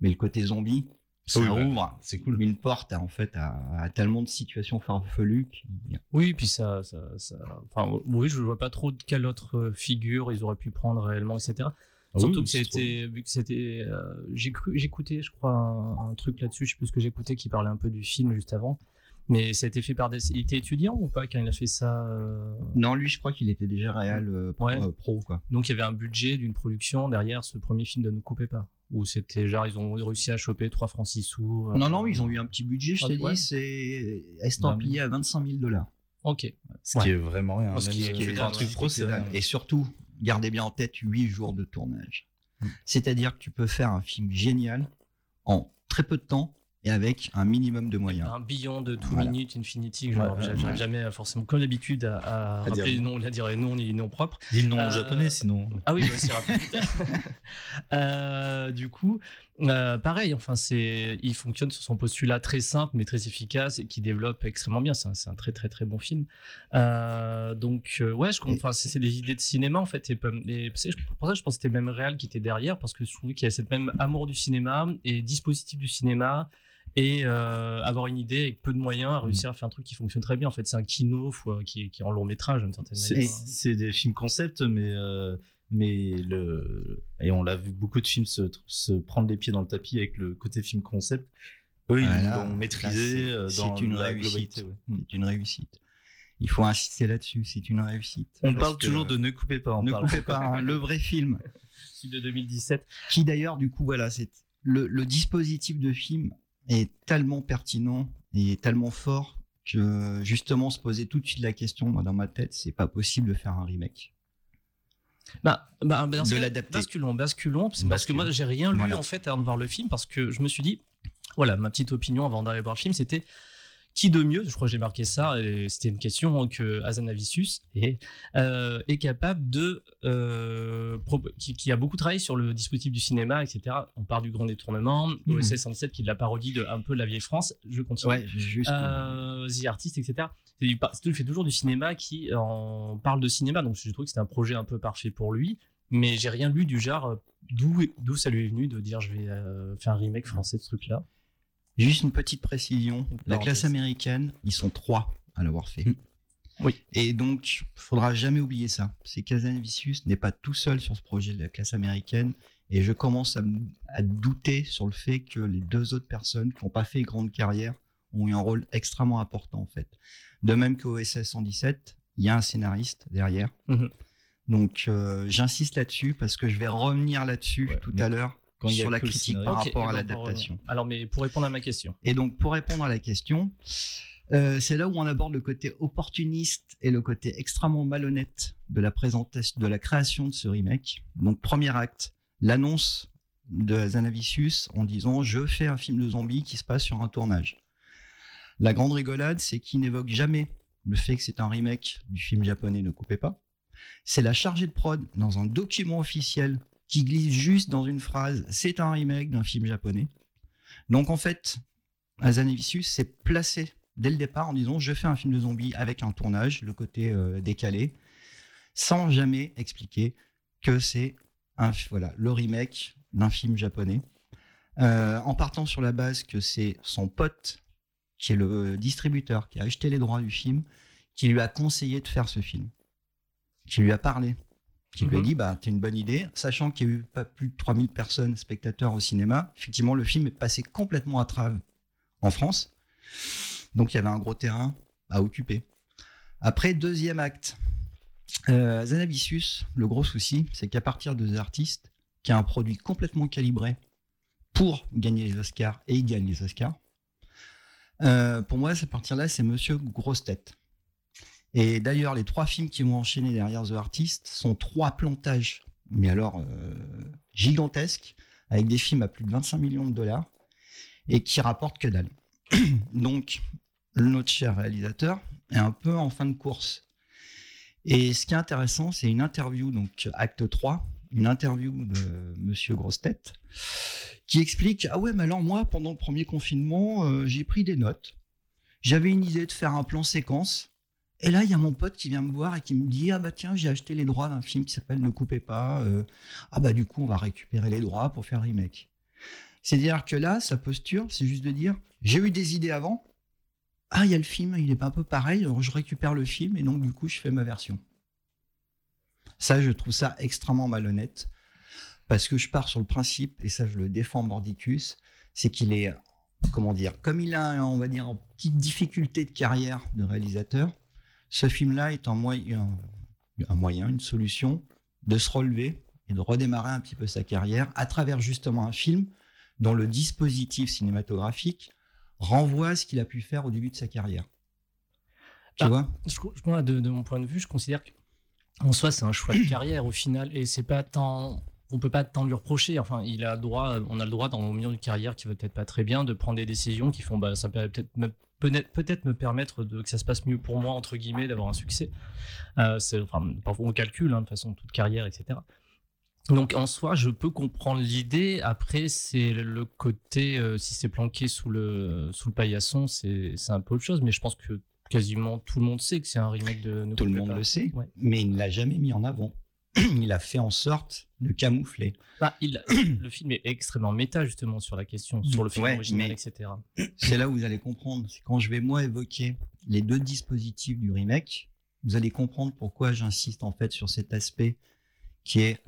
mais le côté zombie, ça Oui, bah, c'est cool. une porte à, en fait à, à tellement de situations farfelues. qui- Oui, puis ça, ça, ça- Enfin, oui, je vois pas trop de quelle autre euh, figure ils auraient pu prendre réellement, etc. Ah Surtout oui, que c'était, vu que c'était, euh, j'ai cru, j'écoutais, je crois, un, un truc là-dessus, je sais plus ce que j'écoutais, qui parlait un peu du film juste avant. Mais ça a été fait par des, il était étudiant ou pas quand il a fait ça euh, Non, lui, je crois qu'il était déjà réel euh, pro, Ouais. euh, pro, quoi. Donc il y avait un budget d'une production derrière ce premier film de Ne coupez pas. Où c'était genre ils ont réussi à choper 3 francs 6 sous. euh, Non, non, ils ont eu un petit budget, je Ah, t'ai ouais. dit, c'est estampillé à 25 000 dollars. Ok. Ce Ouais. qui est vraiment rien. Ce qui est- qui est faire un truc pro, c'est rien. Et surtout, gardez bien en tête 8 jours de tournage. Mm. C'est-à-dire que tu peux faire un film génial en très peu de temps et avec un minimum de moyens. Un billon de Two Voilà. Minute Infinity, genre, ouais, j'arrive ouais. jamais à, forcément, comme d'habitude, à, à À dire rappeler les non. noms, à dire les noms, les noms propres. Dis le nom Euh, japonais, sinon. Ah oui, bah, c'est rapide. Euh, du coup, euh, pareil, enfin, c'est, il fonctionne sur son postulat très simple mais très efficace et qui développe extrêmement bien. C'est un, très très très bon film. Euh, donc, euh, ouais, je comprends. C'est, des idées de cinéma en fait. Et, pas- et c'est pour ça, je pense que c'était même réal qui était derrière parce que je trouvais qu'il y a cette même amour du cinéma et dispositif du cinéma. Et avoir une idée avec peu de moyens, à réussir à faire un truc qui fonctionne très bien. En fait, c'est un kino qui, est, qui est en long métrage d'une certaine manière. c'est des films concept, mais, mais le. Et on l'a vu beaucoup de films se, se prendre les pieds dans le tapis avec le côté film concept. Oui, ils l'ont maîtrisé c'est- euh, dans une la réussite. globalité. ouais. C'est une réussite. Il faut insister là-dessus, c'est une réussite. On parle toujours de Ne coupez pas. On Ne parle. coupez pas, hein, le vrai film. Celui de 2017. Qui d'ailleurs, du coup, voilà, c'est le, le dispositif de film est tellement pertinent et tellement fort que justement se poser tout de suite la question, moi dans ma tête, c'est pas possible de faire un remake. Bah, bah, De l'adapter. Basculons, basculons. Parce que moi, j'ai rien lu Voilà. en fait avant de voir le film parce que je me suis dit, voilà, ma petite opinion avant d'aller voir le film, c'était qui de mieux, je crois que j'ai marqué ça, et c'était une question que Azanavicius est, euh, est capable de, euh, qui, qui a beaucoup travaillé sur le dispositif du cinéma, etc. On part du grand détournement, Mhm. OSS 117 qui est de la parodie de un peu la vieille France. Je continue. Ouais, juste. Euh, The Artist, etc. Il fait toujours du cinéma qui en parle de cinéma, donc je trouve que c'est un projet un peu parfait pour lui. Mais j'ai rien lu du genre euh, d'où d'où ça lui est venu de dire je vais euh, faire un remake français de ce truc-là. Juste une petite précision. La classe américaine, ils sont trois à l'avoir fait. Oui. Et donc, faudra jamais oublier ça. C'est Kazanavicius n'est pas tout seul sur ce projet de la classe américaine. Et je commence à douter sur le fait que les deux autres personnes qui n'ont pas fait grande carrière ont eu un rôle extrêmement important en fait. De même qu'au SS 117, il y a un scénariste derrière. Mhm. Donc euh, j'insiste là-dessus parce que je vais revenir là-dessus tout à l'heure quand il y a sur la critique scénario. par rapport à eh ben, pour, l'adaptation. euh, Alors, mais pour répondre à ma question. Et donc, pour répondre à la question, euh, c'est là où on aborde le côté opportuniste et le côté extrêmement malhonnête de la présentation, de la création de ce remake. Donc, premier acte, l'annonce de Zanavicius en disant je fais un film de zombies qui se passe sur un tournage. La grande rigolade, c'est qu'il n'évoque jamais le fait que c'est un remake du film japonais Ne coupez pas. C'est la chargée de prod dans un document officiel qui glisse juste dans une phrase c'est un remake d'un film japonais. Donc en fait, Azanavicius s'est placé dès le départ en disant je fais un film de zombies avec un tournage, le côté euh, décalé, sans jamais expliquer que c'est un, voilà, le remake d'un film japonais. Euh, en partant sur la base que c'est son pote, qui est le distributeur, qui a acheté les droits du film, qui lui a conseillé de faire ce film, qui lui a parlé, qui lui a dit bah t'as une bonne idée, sachant qu'il y a eu pas plus de 3000 personnes spectateurs au cinéma. Effectivement, le film est passé complètement à travers en France, donc il y avait un gros terrain à occuper. Après deuxième acte, euh, le gros souci, c'est qu'à partir de The Artist, qui a un produit complètement calibré pour gagner les Oscars et il gagne les Oscars. euh, pour moi, à partir-là, c'est Monsieur Grosse Tête. Et d'ailleurs, les trois films qui vont enchaîner derrière The Artist sont trois plantages, mais alors euh, gigantesques, avec des films à plus de 25 millions de dollars et qui rapportent que dalle. Donc, notre cher réalisateur est un peu en fin de course. Et ce qui est intéressant, c'est une interview, donc acte 3, une interview de Monsieur Grosse Tête, qui explique Ah ouais, mais alors moi, pendant le premier confinement, euh, j'ai pris des notes. J'avais une idée de faire un plan séquence. Et là, il y a mon pote qui vient me voir et qui me dit Ah bah tiens, j'ai acheté les droits d'un film qui s'appelle Ne coupez pas. euh, ah bah du coup, on va récupérer les droits pour faire remake. C'est-à-dire que là, sa posture, c'est juste de dire J'ai eu des idées avant. Ah, il y a le film, il est un peu pareil, je récupère le film et donc du coup, je fais ma version. Ça, je trouve ça extrêmement malhonnête parce que je pars sur le principe, et ça, je le défends mordicus, c'est qu'il est, comment dire, comme il a, on va dire, une petite difficulté de carrière de réalisateur, ce film-là est un moyen, un moyen, une solution de se relever et de redémarrer un petit peu sa carrière à travers justement un film dont le dispositif cinématographique renvoie à ce qu'il a pu faire au début de sa carrière. Tu Ah, vois? je, je- moi, de, de mon point de vue, je considère que en soi, c'est un choix de carrière au final, et c'est pas tant. On peut pas tant lui reprocher. Enfin, il a droit, on a le droit dans le milieu d'une carrière qui va peut-être pas très bien, de prendre des décisions qui font, bah, ça peut peut-être peut-être me permettre de que ça se passe mieux pour moi entre guillemets, d'avoir un succès. Euh, enfin, parfois on calcule, hein, de toute façon, toute carrière, etc. Donc en soi, je peux comprendre l'idée. Après, c'est le côté, euh, si c'est planqué sous le sous le paillasson, c'est un peu autre chose. Mais je pense que quasiment tout le monde sait que c'est un remake de. Tout le monde le sait, Ouais. mais il ne l'a jamais mis en avant. il a fait en sorte de camoufler. Bah, il, le film est extrêmement méta justement sur la question, sur le film Ouais, original, etc. C'est là où vous allez comprendre. C'est quand je vais moi évoquer les deux dispositifs du remake, vous allez comprendre pourquoi j'insiste en fait sur cet aspect qui est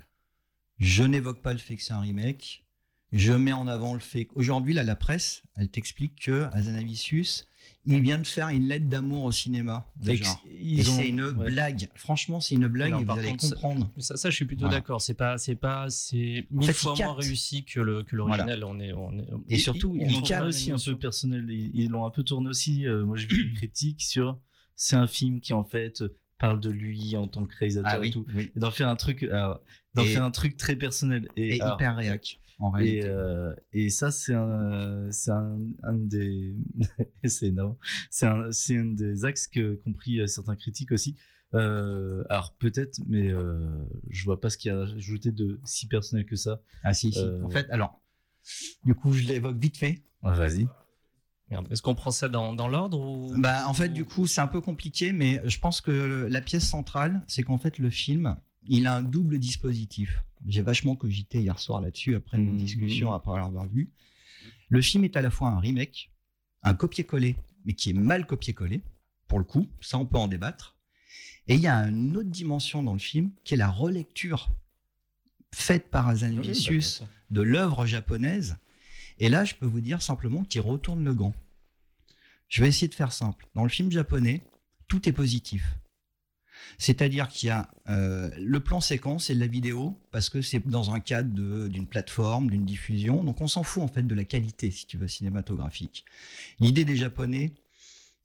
je n'évoque pas le fait que c'est un remake, je mets en avant le fait qu'aujourd'hui, là, la presse, elle t'explique que Azanavicius, il vient de faire une lettre d'amour au cinéma. ils Et ont- c'est une ouais. blague. Franchement, c'est une blague et vous allez contre, comprendre. Ça, ça, je suis plutôt Voilà. d'accord. C'est pas, c'est pas, c'est mille fait, fois moins réussi que le que l'original. On est, on est. Et surtout, ils il l'ont aussi un peu personnel. Ils l'ont un peu tourné aussi. euh, moi, j'ai vu une critique sur. C'est un film qui en fait parle de lui en tant que réalisateur Ah oui, et tout. oui. Et d'en faire un truc, d'en faire un truc très personnel. Et, Et alors, hyper réac, en et, réalité. euh, et ça, c'est un, c'est un, un des, c'est énorme. C'est un, c'est un des axes que compris euh, certains critiques aussi. Euh, alors peut-être, mais euh, je vois pas ce qu'il y a ajouté de si personnel que ça. Ah si, si. En fait, alors, du coup, je l'évoque vite fait. Ouais, Vas-y. Est-ce qu'on prend ça dans, dans l'ordre ou Bah, en fait, du coup, c'est un peu compliqué, mais je pense que la pièce centrale, c'est qu'en fait, le film, il a un double dispositif. J'ai vachement cogité hier soir là-dessus, après une Mhm. discussion, après l'avoir vu. Le film est à la fois un remake, un copier-coller, mais qui est mal copier-coller, pour le coup, ça on peut en débattre. Et il y a une autre dimension dans le film, qui est la relecture faite par Azanavicius de l'œuvre japonaise. Et là, je peux vous dire simplement qu'il retourne le gant. Je vais essayer de faire simple. Dans le film japonais, tout est positif. C'est-à-dire qu'il y a euh, le plan séquence et de la vidéo, parce que c'est dans un cadre d'une plateforme, d'une diffusion. Donc on s'en fout en fait de la qualité, si tu veux, cinématographique. L'idée des Japonais,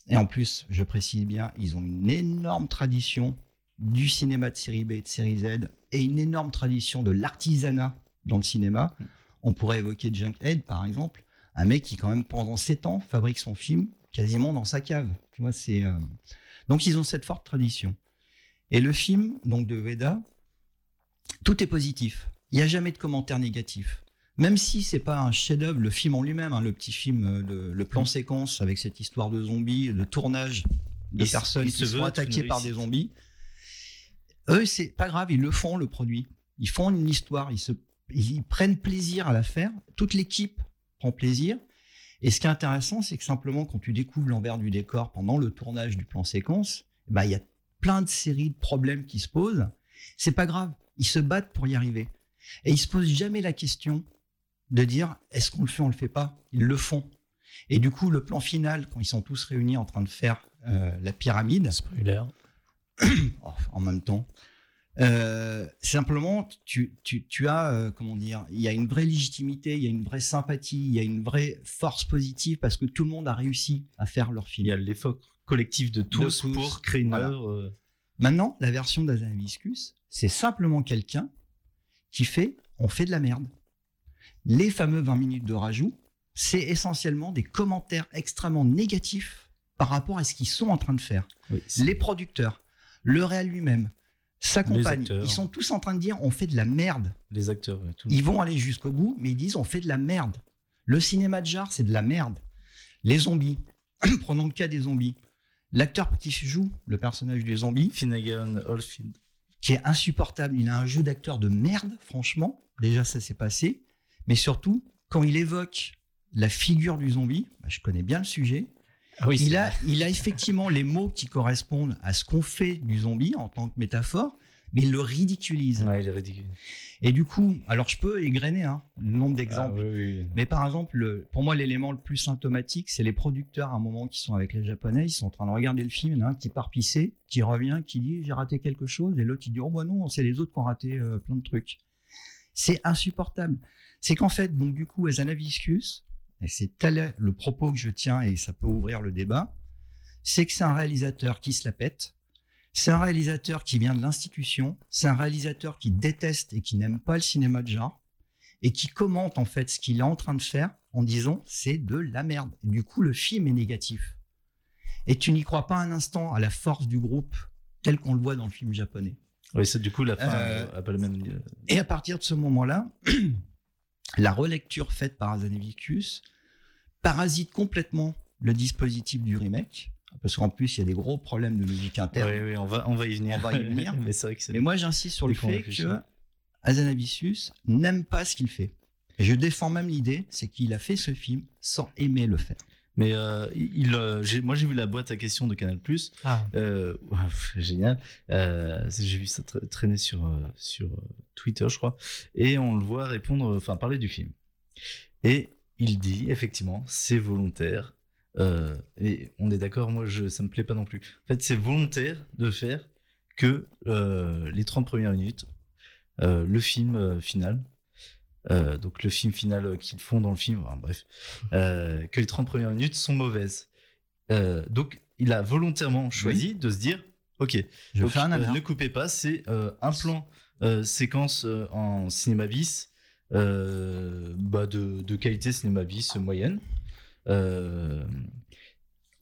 et en plus, je précise bien, ils ont une énorme tradition du cinéma de série B et de série Z, et une énorme tradition de l'artisanat dans le cinéma. On pourrait évoquer Junkhead, par exemple, un mec qui, quand même, pendant 7 ans, fabrique son film quasiment dans sa cave. Tu vois, c'est. euh, Donc, ils ont cette forte tradition. Et le film, donc de Veda, tout est positif. Il n'y a jamais de commentaires négatifs. Même si c'est pas un chef-d'œuvre, le film en lui-même, hein, le petit film, euh, de- le plan séquence avec cette histoire de zombies, de tournage de Il personnes qui se sont attaquées par des zombies. Eux, c'est pas grave, ils le font le produit. Ils font une histoire, ils se, ils prennent plaisir à la faire. Toute l'équipe prend plaisir. Et ce qui est intéressant, c'est que simplement quand tu découvres l'envers du décor pendant le tournage du plan séquence, bah il y a plein de séries de problèmes qui se posent. C'est pas grave, ils se battent pour y arriver. Et ils se posent jamais la question de dire est-ce qu'on le fait, on le fait pas? Ils le font. Et du coup, le plan final, quand ils sont tous réunis en train de faire euh, la pyramide, Spoiler. Oh, en même temps. Euh, simplement, tu, tu, tu as, euh, comment dire, il y a une vraie légitimité, il y a une vraie sympathie, il y a une vraie force positive parce que tout le monde a réussi à faire leur film. Il y a l'effort collectif de tous, tous, pour créer une voilà. œuvre. Maintenant, la version d'Azanaviscus, c'est simplement quelqu'un qui fait, on fait de la merde. Les fameux 20 minutes de rajout, c'est essentiellement des commentaires extrêmement négatifs par rapport à ce qu'ils sont en train de faire. oui, les producteurs, le réel lui-même, sa compagne, ils sont tous en train de dire on fait de la merde. les acteurs. tout. Ils vont aller jusqu'au bout, mais ils disent on fait de la merde. Le cinéma de genre, c'est de la merde. Les zombies, prenons le cas des zombies. L'acteur qui joue le personnage du zombie, Finnegan, Oldfield. qui est insupportable, il a un jeu d'acteur de merde, franchement. Déjà, ça s'est passé. Mais surtout, quand il évoque la figure du zombie, bah, je connais bien le sujet, Ah oui, il, c'est a, vrai. il a effectivement les mots qui correspondent à ce qu'on fait du zombie en tant que métaphore, mais il le ridiculise. Ouais, il est ridicule. Et du coup, alors je peux égrener hein, le nombre Ah, d'exemples. oui, oui. Mais par exemple, le- pour moi, l'élément le plus symptomatique, c'est les producteurs à un moment qui sont avec les Japonais, ils sont en train de regarder le film, un qui part pisser, qui revient, qui dit j'ai raté quelque chose, et l'autre il dit oh bah non, c'est les autres qui ont raté euh, plein de trucs. C'est insupportable. C'est qu'en fait, donc du coup, Azanaviscus, et c'est tel le propos que je tiens, et ça peut ouvrir le débat, c'est que c'est un réalisateur qui se la pète, c'est un réalisateur qui vient de l'institution, c'est un réalisateur qui déteste et qui n'aime pas le cinéma de genre, et qui commente en fait ce qu'il est en train de faire en disant c'est de la merde. Et du coup, le film est négatif. Et tu n'y crois pas un instant à la force du groupe tel qu'on le voit dans le film japonais. Oui, c'est du coup la fin Euh, pas le même. Et à partir de ce moment-là, la relecture faite par Azanavicius parasite complètement le dispositif du remake, parce qu'en plus, il y a des gros problèmes de logique interne. Oui, oui, on va, on va y venir. On va y venir. Mais c'est vrai que c'est. Mais moi, j'insiste sur le fait que Azanavicius n'aime pas ce qu'il fait. Et je défends même l'idée, c'est qu'il a fait ce film sans aimer le faire. Mais euh, il, euh, moi, j'ai vu la boîte à questions de Canal Plus. Ah. Euh, génial. Euh, j'ai vu ça tra- traîner sur, sur Twitter, je crois. Et on le voit répondre, enfin, parler du film. Et il dit, effectivement, c'est volontaire. Euh, et on est d'accord, moi, je, ça me plaît pas non plus. En fait, c'est volontaire de faire que euh, les 30 premières minutes, euh, le film final, donc le film final qu'ils font dans le film, enfin, bref, euh, que les 30 premières minutes sont mauvaises. Donc, il a volontairement choisi de se dire, ok, Je donc, fais un ne coupez pas, c'est un plan séquence en cinéma bis bah de, de qualité cinéma bis moyenne. Euh,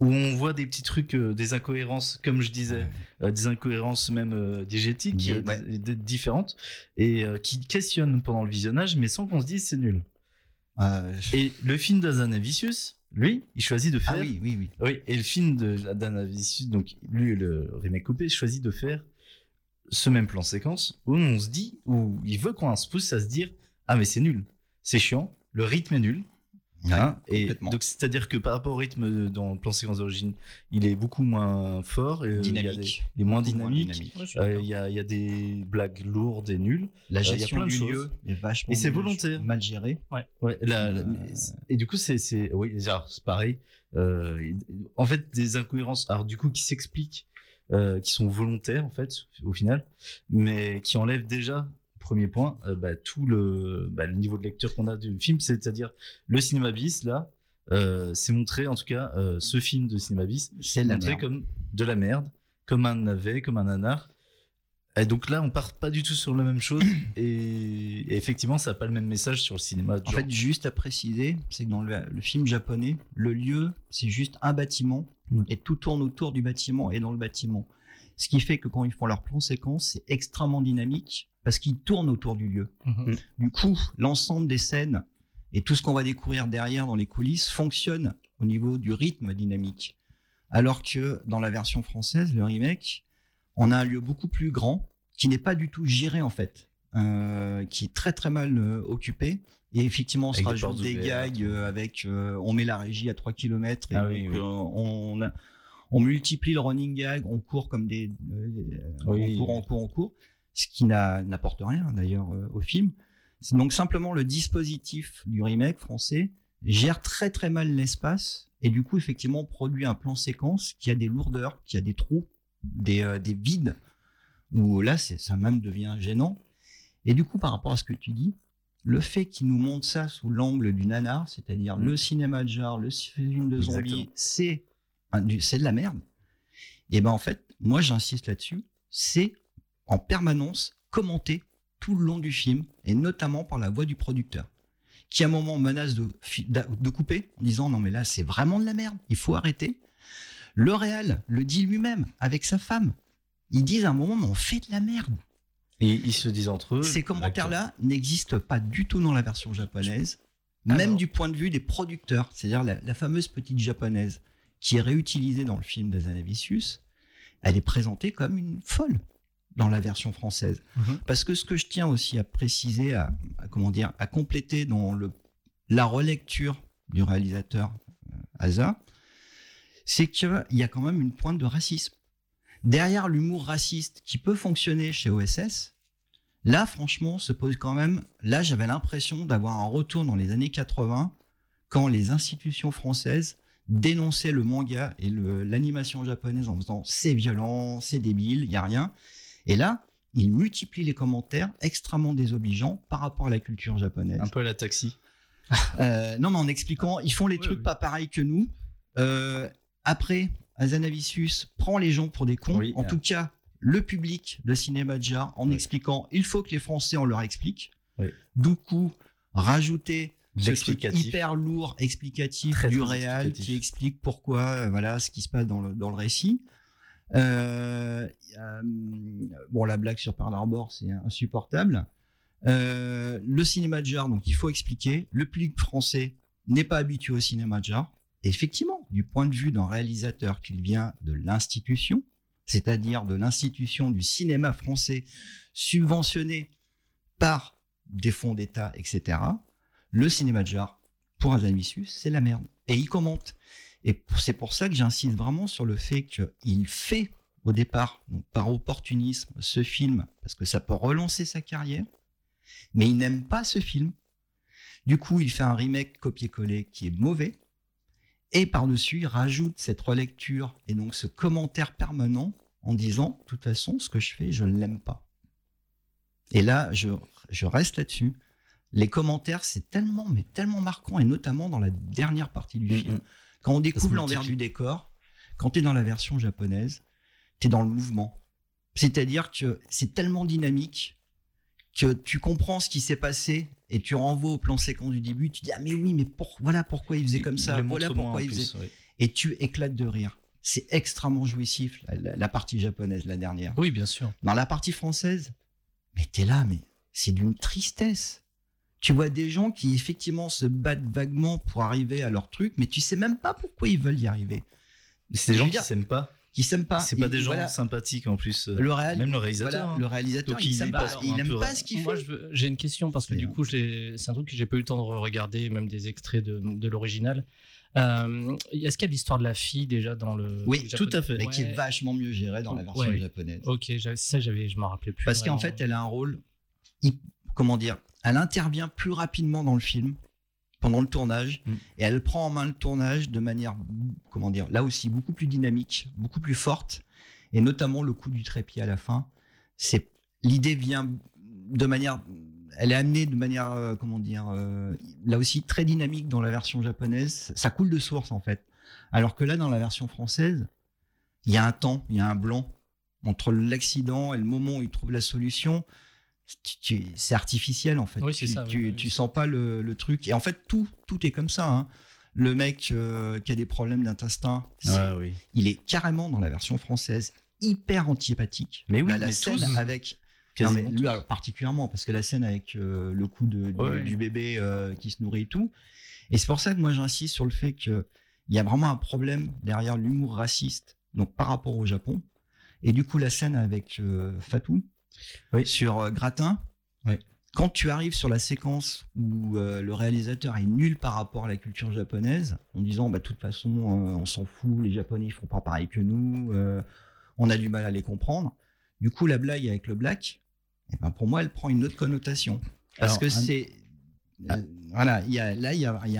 où on voit des petits trucs, euh, des incohérences, comme je disais, euh, des incohérences même diégétiques, ouais. différentes, et qui questionnent pendant le visionnage, mais sans qu'on se dise c'est nul. Et le film d'Azanavicius, lui, il choisit de faire. Ah oui, oui, oui. Oui, et le film d'Azanavicius, donc lui, le remake coupé, choisit de faire ce même plan séquence où on se dit, où il veut qu'on se pousse à se dire Ah, mais c'est nul, c'est chiant, le rythme est nul. Hein, et donc c'est-à-dire que par rapport au rythme dans le plan séquence d'origine, il est beaucoup moins fort, et, euh, il y a des- Dynamique. il est moins dynamique. Ouais, Euh. Il y, a, il y a des blagues lourdes et nulles. La Euh, il y a gestion de du lieu est vachement Et c'est mal- volontaire. mal gérée. Ouais, la- la- Euh, et du coup, c'est, c'est, oui, c'est pareil. Euh, en fait, des incohérences, alors du coup, qui s'expliquent, euh, qui sont volontaires, en fait, au final, mais qui enlèvent déjà, premier point, euh, bah, tout le, bah, le niveau de lecture qu'on a du film, c'est-à-dire le cinéma bis, là, euh, c'est montré, en tout cas, euh, ce film de cinéma bis, C'est montré merde. comme de la merde, comme un navet, comme un nanar. Et donc là, on part pas du tout sur la même chose, et, et effectivement, ça n'a pas le même message sur le cinéma. En genre. fait, juste à préciser, c'est que dans le, le film japonais, le lieu, c'est juste un bâtiment Mm. et tout tourne autour du bâtiment et dans le bâtiment. Ce qui fait que quand ils font leur plan séquence, c'est extrêmement dynamique parce qu'ils tournent autour du lieu. Mhm. Du coup, l'ensemble des scènes et tout ce qu'on va découvrir derrière dans les coulisses fonctionne au niveau du rythme dynamique. Alors que dans la version française, le remake, on a un lieu beaucoup plus grand qui n'est pas du tout géré en fait, euh, qui est très très mal euh, occupé. Et effectivement, on se Avec rajoute des gags euh, avec, euh, on met la régie à 3 km et Ah donc, oui, oui. on, a- on multiplie le running gag, on court comme des, euh, Oui. on court, on court, on court, ce qui n'a- n'apporte rien d'ailleurs euh, au film. Donc simplement le dispositif du remake français gère très très mal l'espace et du coup effectivement produit un plan séquence qui a des lourdeurs, qui a des trous, des, euh, des vides où là ça même devient gênant. Et du coup par rapport à ce que tu dis, le fait qu'il nous montre ça sous l'angle du nanar, c'est-à-dire le cinéma de genre, le film de zombies, c'est c'est de la merde. Et ben en fait, moi j'insiste là-dessus, c'est en permanence commenté tout le long du film et notamment par la voix du producteur qui à un moment menace de, couper en disant non mais là c'est vraiment de la merde, il faut arrêter. Le réal le dit lui-même avec sa femme. Ils disent à un moment mais on fait de la merde. Et ils se disent entre eux. Ces commentaires-là n'existent pas du tout dans la version japonaise, même Alors. du point de vue des producteurs, c'est-à-dire la, la fameuse petite japonaise qui est réutilisée dans le film d'Azanavicius, elle est présentée comme une folle dans la version française. Mhm. Parce que ce que je tiens aussi à préciser, à, à comment dire, à compléter dans le, la relecture du réalisateur euh, Asa, c'est qu'il y a quand même une pointe de racisme. Derrière l'humour raciste qui peut fonctionner chez OSS, là, franchement, se pose quand même. Là, j'avais l'impression d'avoir un retour dans les années 80 quand les institutions françaises dénonçaient le manga et l'animation japonaise en faisant c'est violent, c'est débile, il y a rien. Et là, ils multiplient les commentaires extrêmement désobligeants par rapport à la culture japonaise. Un peu à la taxi. Euh, non, mais en expliquant, ils font les trucs pas pareils que nous. Euh, après, Azanavicius prend les gens pour des cons. Oui. en tout cas, le public de cinéma de genre, en expliquant, il faut que les Français, on leur explique. Du coup, rajouter ce truc L'explicatif. hyper lourd, explicatif Très, du réel qui explique pourquoi, euh, voilà, ce qui se passe dans le, dans le récit. Euh, euh, bon, la blague sur Pearl Harbor, c'est insupportable. Euh, le cinéma de genre, donc il faut expliquer. Le public français n'est pas habitué au cinéma de genre. Et effectivement, du point de vue d'un réalisateur qui vient de l'institution, c'est-à-dire de l'institution du cinéma français subventionné par des fonds d'État, etc., le cinéma de genre, pour Azanavicius, c'est la merde. Et il commente. Et c'est pour ça que j'insiste vraiment sur le fait qu'il fait au départ, par opportunisme, ce film, parce que ça peut relancer sa carrière, mais il n'aime pas ce film. Du coup, il fait un remake copier-coller qui est mauvais. Et par-dessus, il rajoute cette relecture et donc ce commentaire permanent en disant, de toute façon, ce que je fais, je ne l'aime pas. Et là, je reste là-dessus. Les commentaires, c'est tellement, mais tellement marquant, et notamment dans la dernière partie du film. Quand on découvre l'envers du décor, quand tu es dans la version japonaise, tu es dans le mouvement. C'est-à-dire que c'est tellement dynamique que tu comprends ce qui s'est passé et tu renvoies au plan séquence du début. Tu dis ah mais oui mais pour, voilà pourquoi il faisait comme ça. Voilà pourquoi il plus, faisait. ouais. Et tu éclates de rire. C'est extrêmement jouissif la, la- la partie japonaise la dernière. Oui, bien sûr. Dans la partie française, mais t'es là mais c'est d'une tristesse. Tu vois des gens qui effectivement se battent vaguement pour arriver à leur truc, mais tu sais même pas pourquoi ils veulent y arriver. C'est des gens qui s'aiment pas. qui s'aiment pas. C'est pas des gens voilà. sympathiques en plus. euh, Le réal- Même le réalisateur. Voilà, hein. le réalisateur, Donc, il est pas, peu pas ce qu'il Moi, fait. veux- j'ai une question parce que du coup, c'est un truc que j'ai pas eu le temps de regarder, même des extraits de, de l'original. Euh, Est-ce qu'il y a l'histoire de la fille déjà dans le. Oui, le tout à fait. mais qui est vachement mieux géré dans la version Ouais. japonaise. Ok, ça, j'avais, je m'en rappelais plus. Parce qu'en fait, elle a un rôle, comment dire, elle intervient plus rapidement dans le film pendant le tournage Mm. et elle prend en main le tournage de manière, comment dire, là aussi beaucoup plus dynamique, beaucoup plus forte et notamment le coup du trépied à la fin. C'est l'idée vient de manière, elle est amenée de manière, euh, comment dire, euh, là aussi très dynamique dans la version japonaise. Ça coule de source en fait. Alors que là, dans la version française, il y a un temps, il y a un blanc entre l'accident et le moment où il trouve la solution. Tu- tu- C'est artificiel en fait. Oui, c'est tu, ça, tu, oui, tu c'est sens pas le, le truc. Et en fait, tout, tout est comme ça. hein. Le mec euh, qui a des problèmes d'intestin, il est carrément dans la version française hyper antipathique. Mais oui, Bah, la mais scène tous. avec non, mais lui, alors, particulièrement parce que la scène avec euh, le coup de, du, Ouais. du bébé euh, qui se nourrit et tout. Et c'est pour ça que moi j'insiste sur le fait que il y a vraiment un problème derrière l'humour raciste, donc par rapport au Japon. Et du coup la scène avec euh, Fatou sur euh, Gratin. Quand tu arrives sur la séquence où euh, le réalisateur est nul par rapport à la culture japonaise, en disant bah de toute façon euh, on s'en fout, les Japonais ils font pas pareil que nous, euh, on a du mal à les comprendre. Du coup la blague avec le black, eh ben pour moi elle prend une autre connotation parce Alors, que un- c'est euh, voilà il y a là il y a, y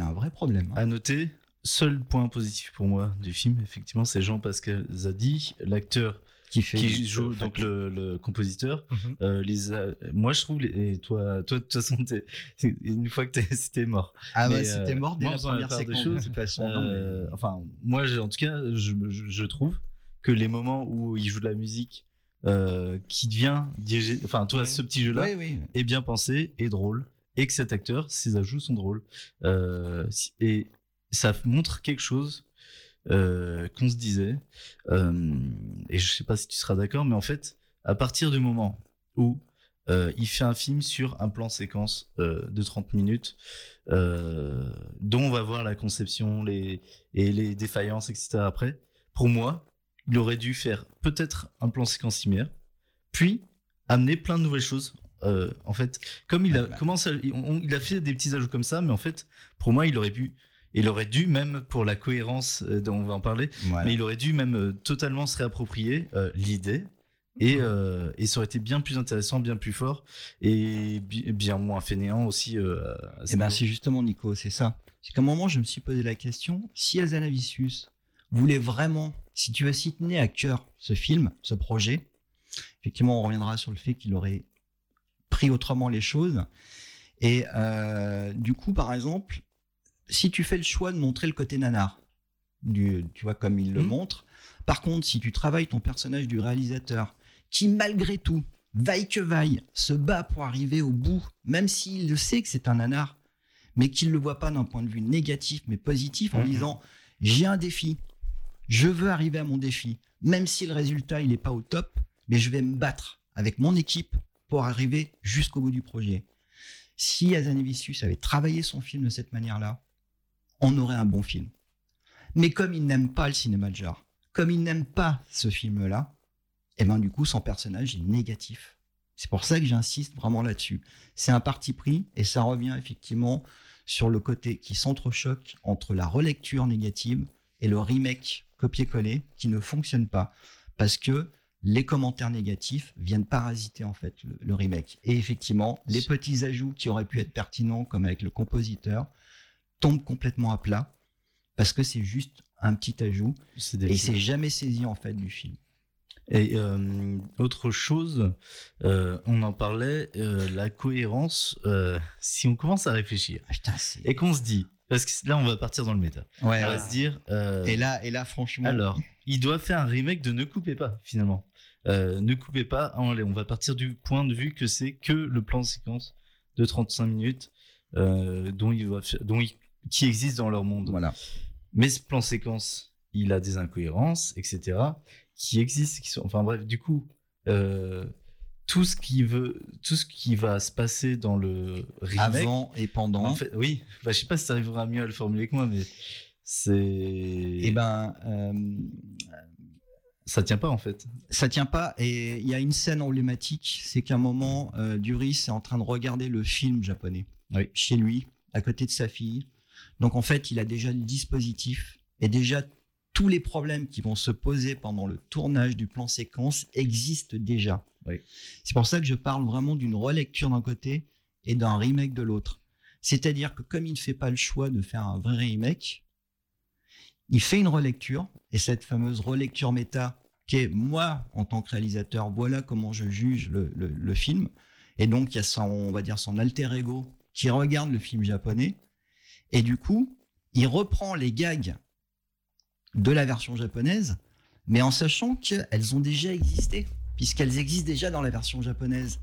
a un vrai problème. hein. À noter, seul point positif pour moi du film, effectivement, c'est Jean-Pascal Zadi, l'acteur qui fait qui joue euh, donc le, le compositeur. Mhm. Euh, moi, je trouve, les- et toi, toi, de toute façon, une fois que t'es- c'était mort. Ah ouais, Mais, c'était euh, mort dès moi, la première séquence, choses. de toute façon, non, Euh, Enfin, moi, en tout cas, je, je- je trouve que les moments où il joue de la musique euh, qui devient enfin, toi, ce petit jeu-là est bien pensé, est drôle, et que cet acteur, ses ajouts sont drôles. Euh, et ça montre quelque chose euh, qu'on se disait, euh, et je sais pas si tu seras d'accord, mais en fait, à partir du moment où euh, il fait un film sur un plan séquence euh, de 30 minutes, euh, dont on va voir la conception les, et les défaillances, etc. après, pour moi, il aurait dû faire peut-être un plan séquence similaire, puis amener plein de nouvelles choses. En fait, comme il a commencé, il- on- il a fait des petits ajouts comme ça, mais en fait, pour moi, il aurait pu, il aurait dû même pour la cohérence, euh, dont on va en parler, Voilà. mais il aurait dû même euh, totalement se réapproprier euh, l'idée. Et, euh, et ça aurait été bien plus intéressant, bien plus fort et bi- bien moins fainéant aussi. euh, Eh ben, niveau. c'est justement Nico, c'est ça. C'est qu'à un moment, je me suis posé la question si Azanavicius voulait vraiment, si tu veux, s'y tenait à cœur ce film, ce projet, effectivement, on reviendra sur le fait qu'il aurait pris autrement les choses. Et euh, du coup, par exemple, si tu fais le choix de montrer le côté nanar, du, tu vois, comme il le Mhm. montre, par contre, si tu travailles ton personnage du réalisateur, qui malgré tout, vaille que vaille, se bat pour arriver au bout, même s'il le sait que c'est un nanar, mais qu'il ne le voit pas d'un point de vue négatif, mais positif, en Mhm. disant j'ai un défi, je veux arriver à mon défi, même si le résultat il n'est pas au top, mais je vais me battre avec mon équipe pour arriver jusqu'au bout du projet. Si Azanavicius avait travaillé son film de cette manière-là, on aurait un bon film. Mais comme il n'aime pas le cinéma de genre, comme il n'aime pas ce film-là, et ben du coup son personnage est négatif. C'est pour ça que j'insiste vraiment là-dessus. C'est un parti pris et ça revient effectivement sur le côté qui s'entrechoque entre la relecture négative et le remake copier-coller qui ne fonctionne pas. Parce que les commentaires négatifs viennent parasiter en fait le, le remake. Et effectivement, les petits ajouts qui auraient pu être pertinents, comme avec le compositeur, tombent complètement à plat parce que c'est juste un petit ajout C'est et s'est jamais saisi en fait du film. Et euh, autre chose, euh, on en parlait, euh, la cohérence, si on commence à réfléchir. Ah, putain, c'est- et qu'on se dit, parce que là on va partir dans le méta, Ouais, on va se dire, Et là, et là, franchement, alors, il doit faire un remake de Ne coupez pas finalement. Ne coupez pas, on, on va partir du point de vue que c'est que le plan de séquence de 35 minutes dont il va faire- dont il- qui existe dans leur monde. voilà. Mais ce plan séquence, il a des incohérences, etc., qui existent, qui sont, enfin bref, du coup, euh, tout ce qui veut, tout ce qui va se passer dans le remake, Avant et pendant. en fait, oui, bah, je sais pas si tu arriveras mieux à le formuler que moi, mais c'est, et ben, euh, ça tient pas en fait. ça tient pas. Et il y a une scène emblématique, c'est qu'à un moment, euh, Duris est en train de regarder le film japonais Oui. chez lui, à côté de sa fille. Donc en fait, il a déjà le dispositif et déjà tous les problèmes qui vont se poser pendant le tournage du plan séquence existent déjà. Oui. C'est pour ça que je parle vraiment d'une relecture d'un côté et d'un remake de l'autre. C'est-à-dire que comme il ne fait pas le choix de faire un vrai remake, il fait une relecture, et cette fameuse relecture méta, qui est moi, en tant que réalisateur, voilà comment je juge le, le- le film. Et donc, il y a son, on va dire, son alter ego qui regarde le film japonais. Et du coup, il reprend les gags de la version japonaise, mais en sachant qu'elles ont déjà existé, puisqu'elles existent déjà dans la version japonaise.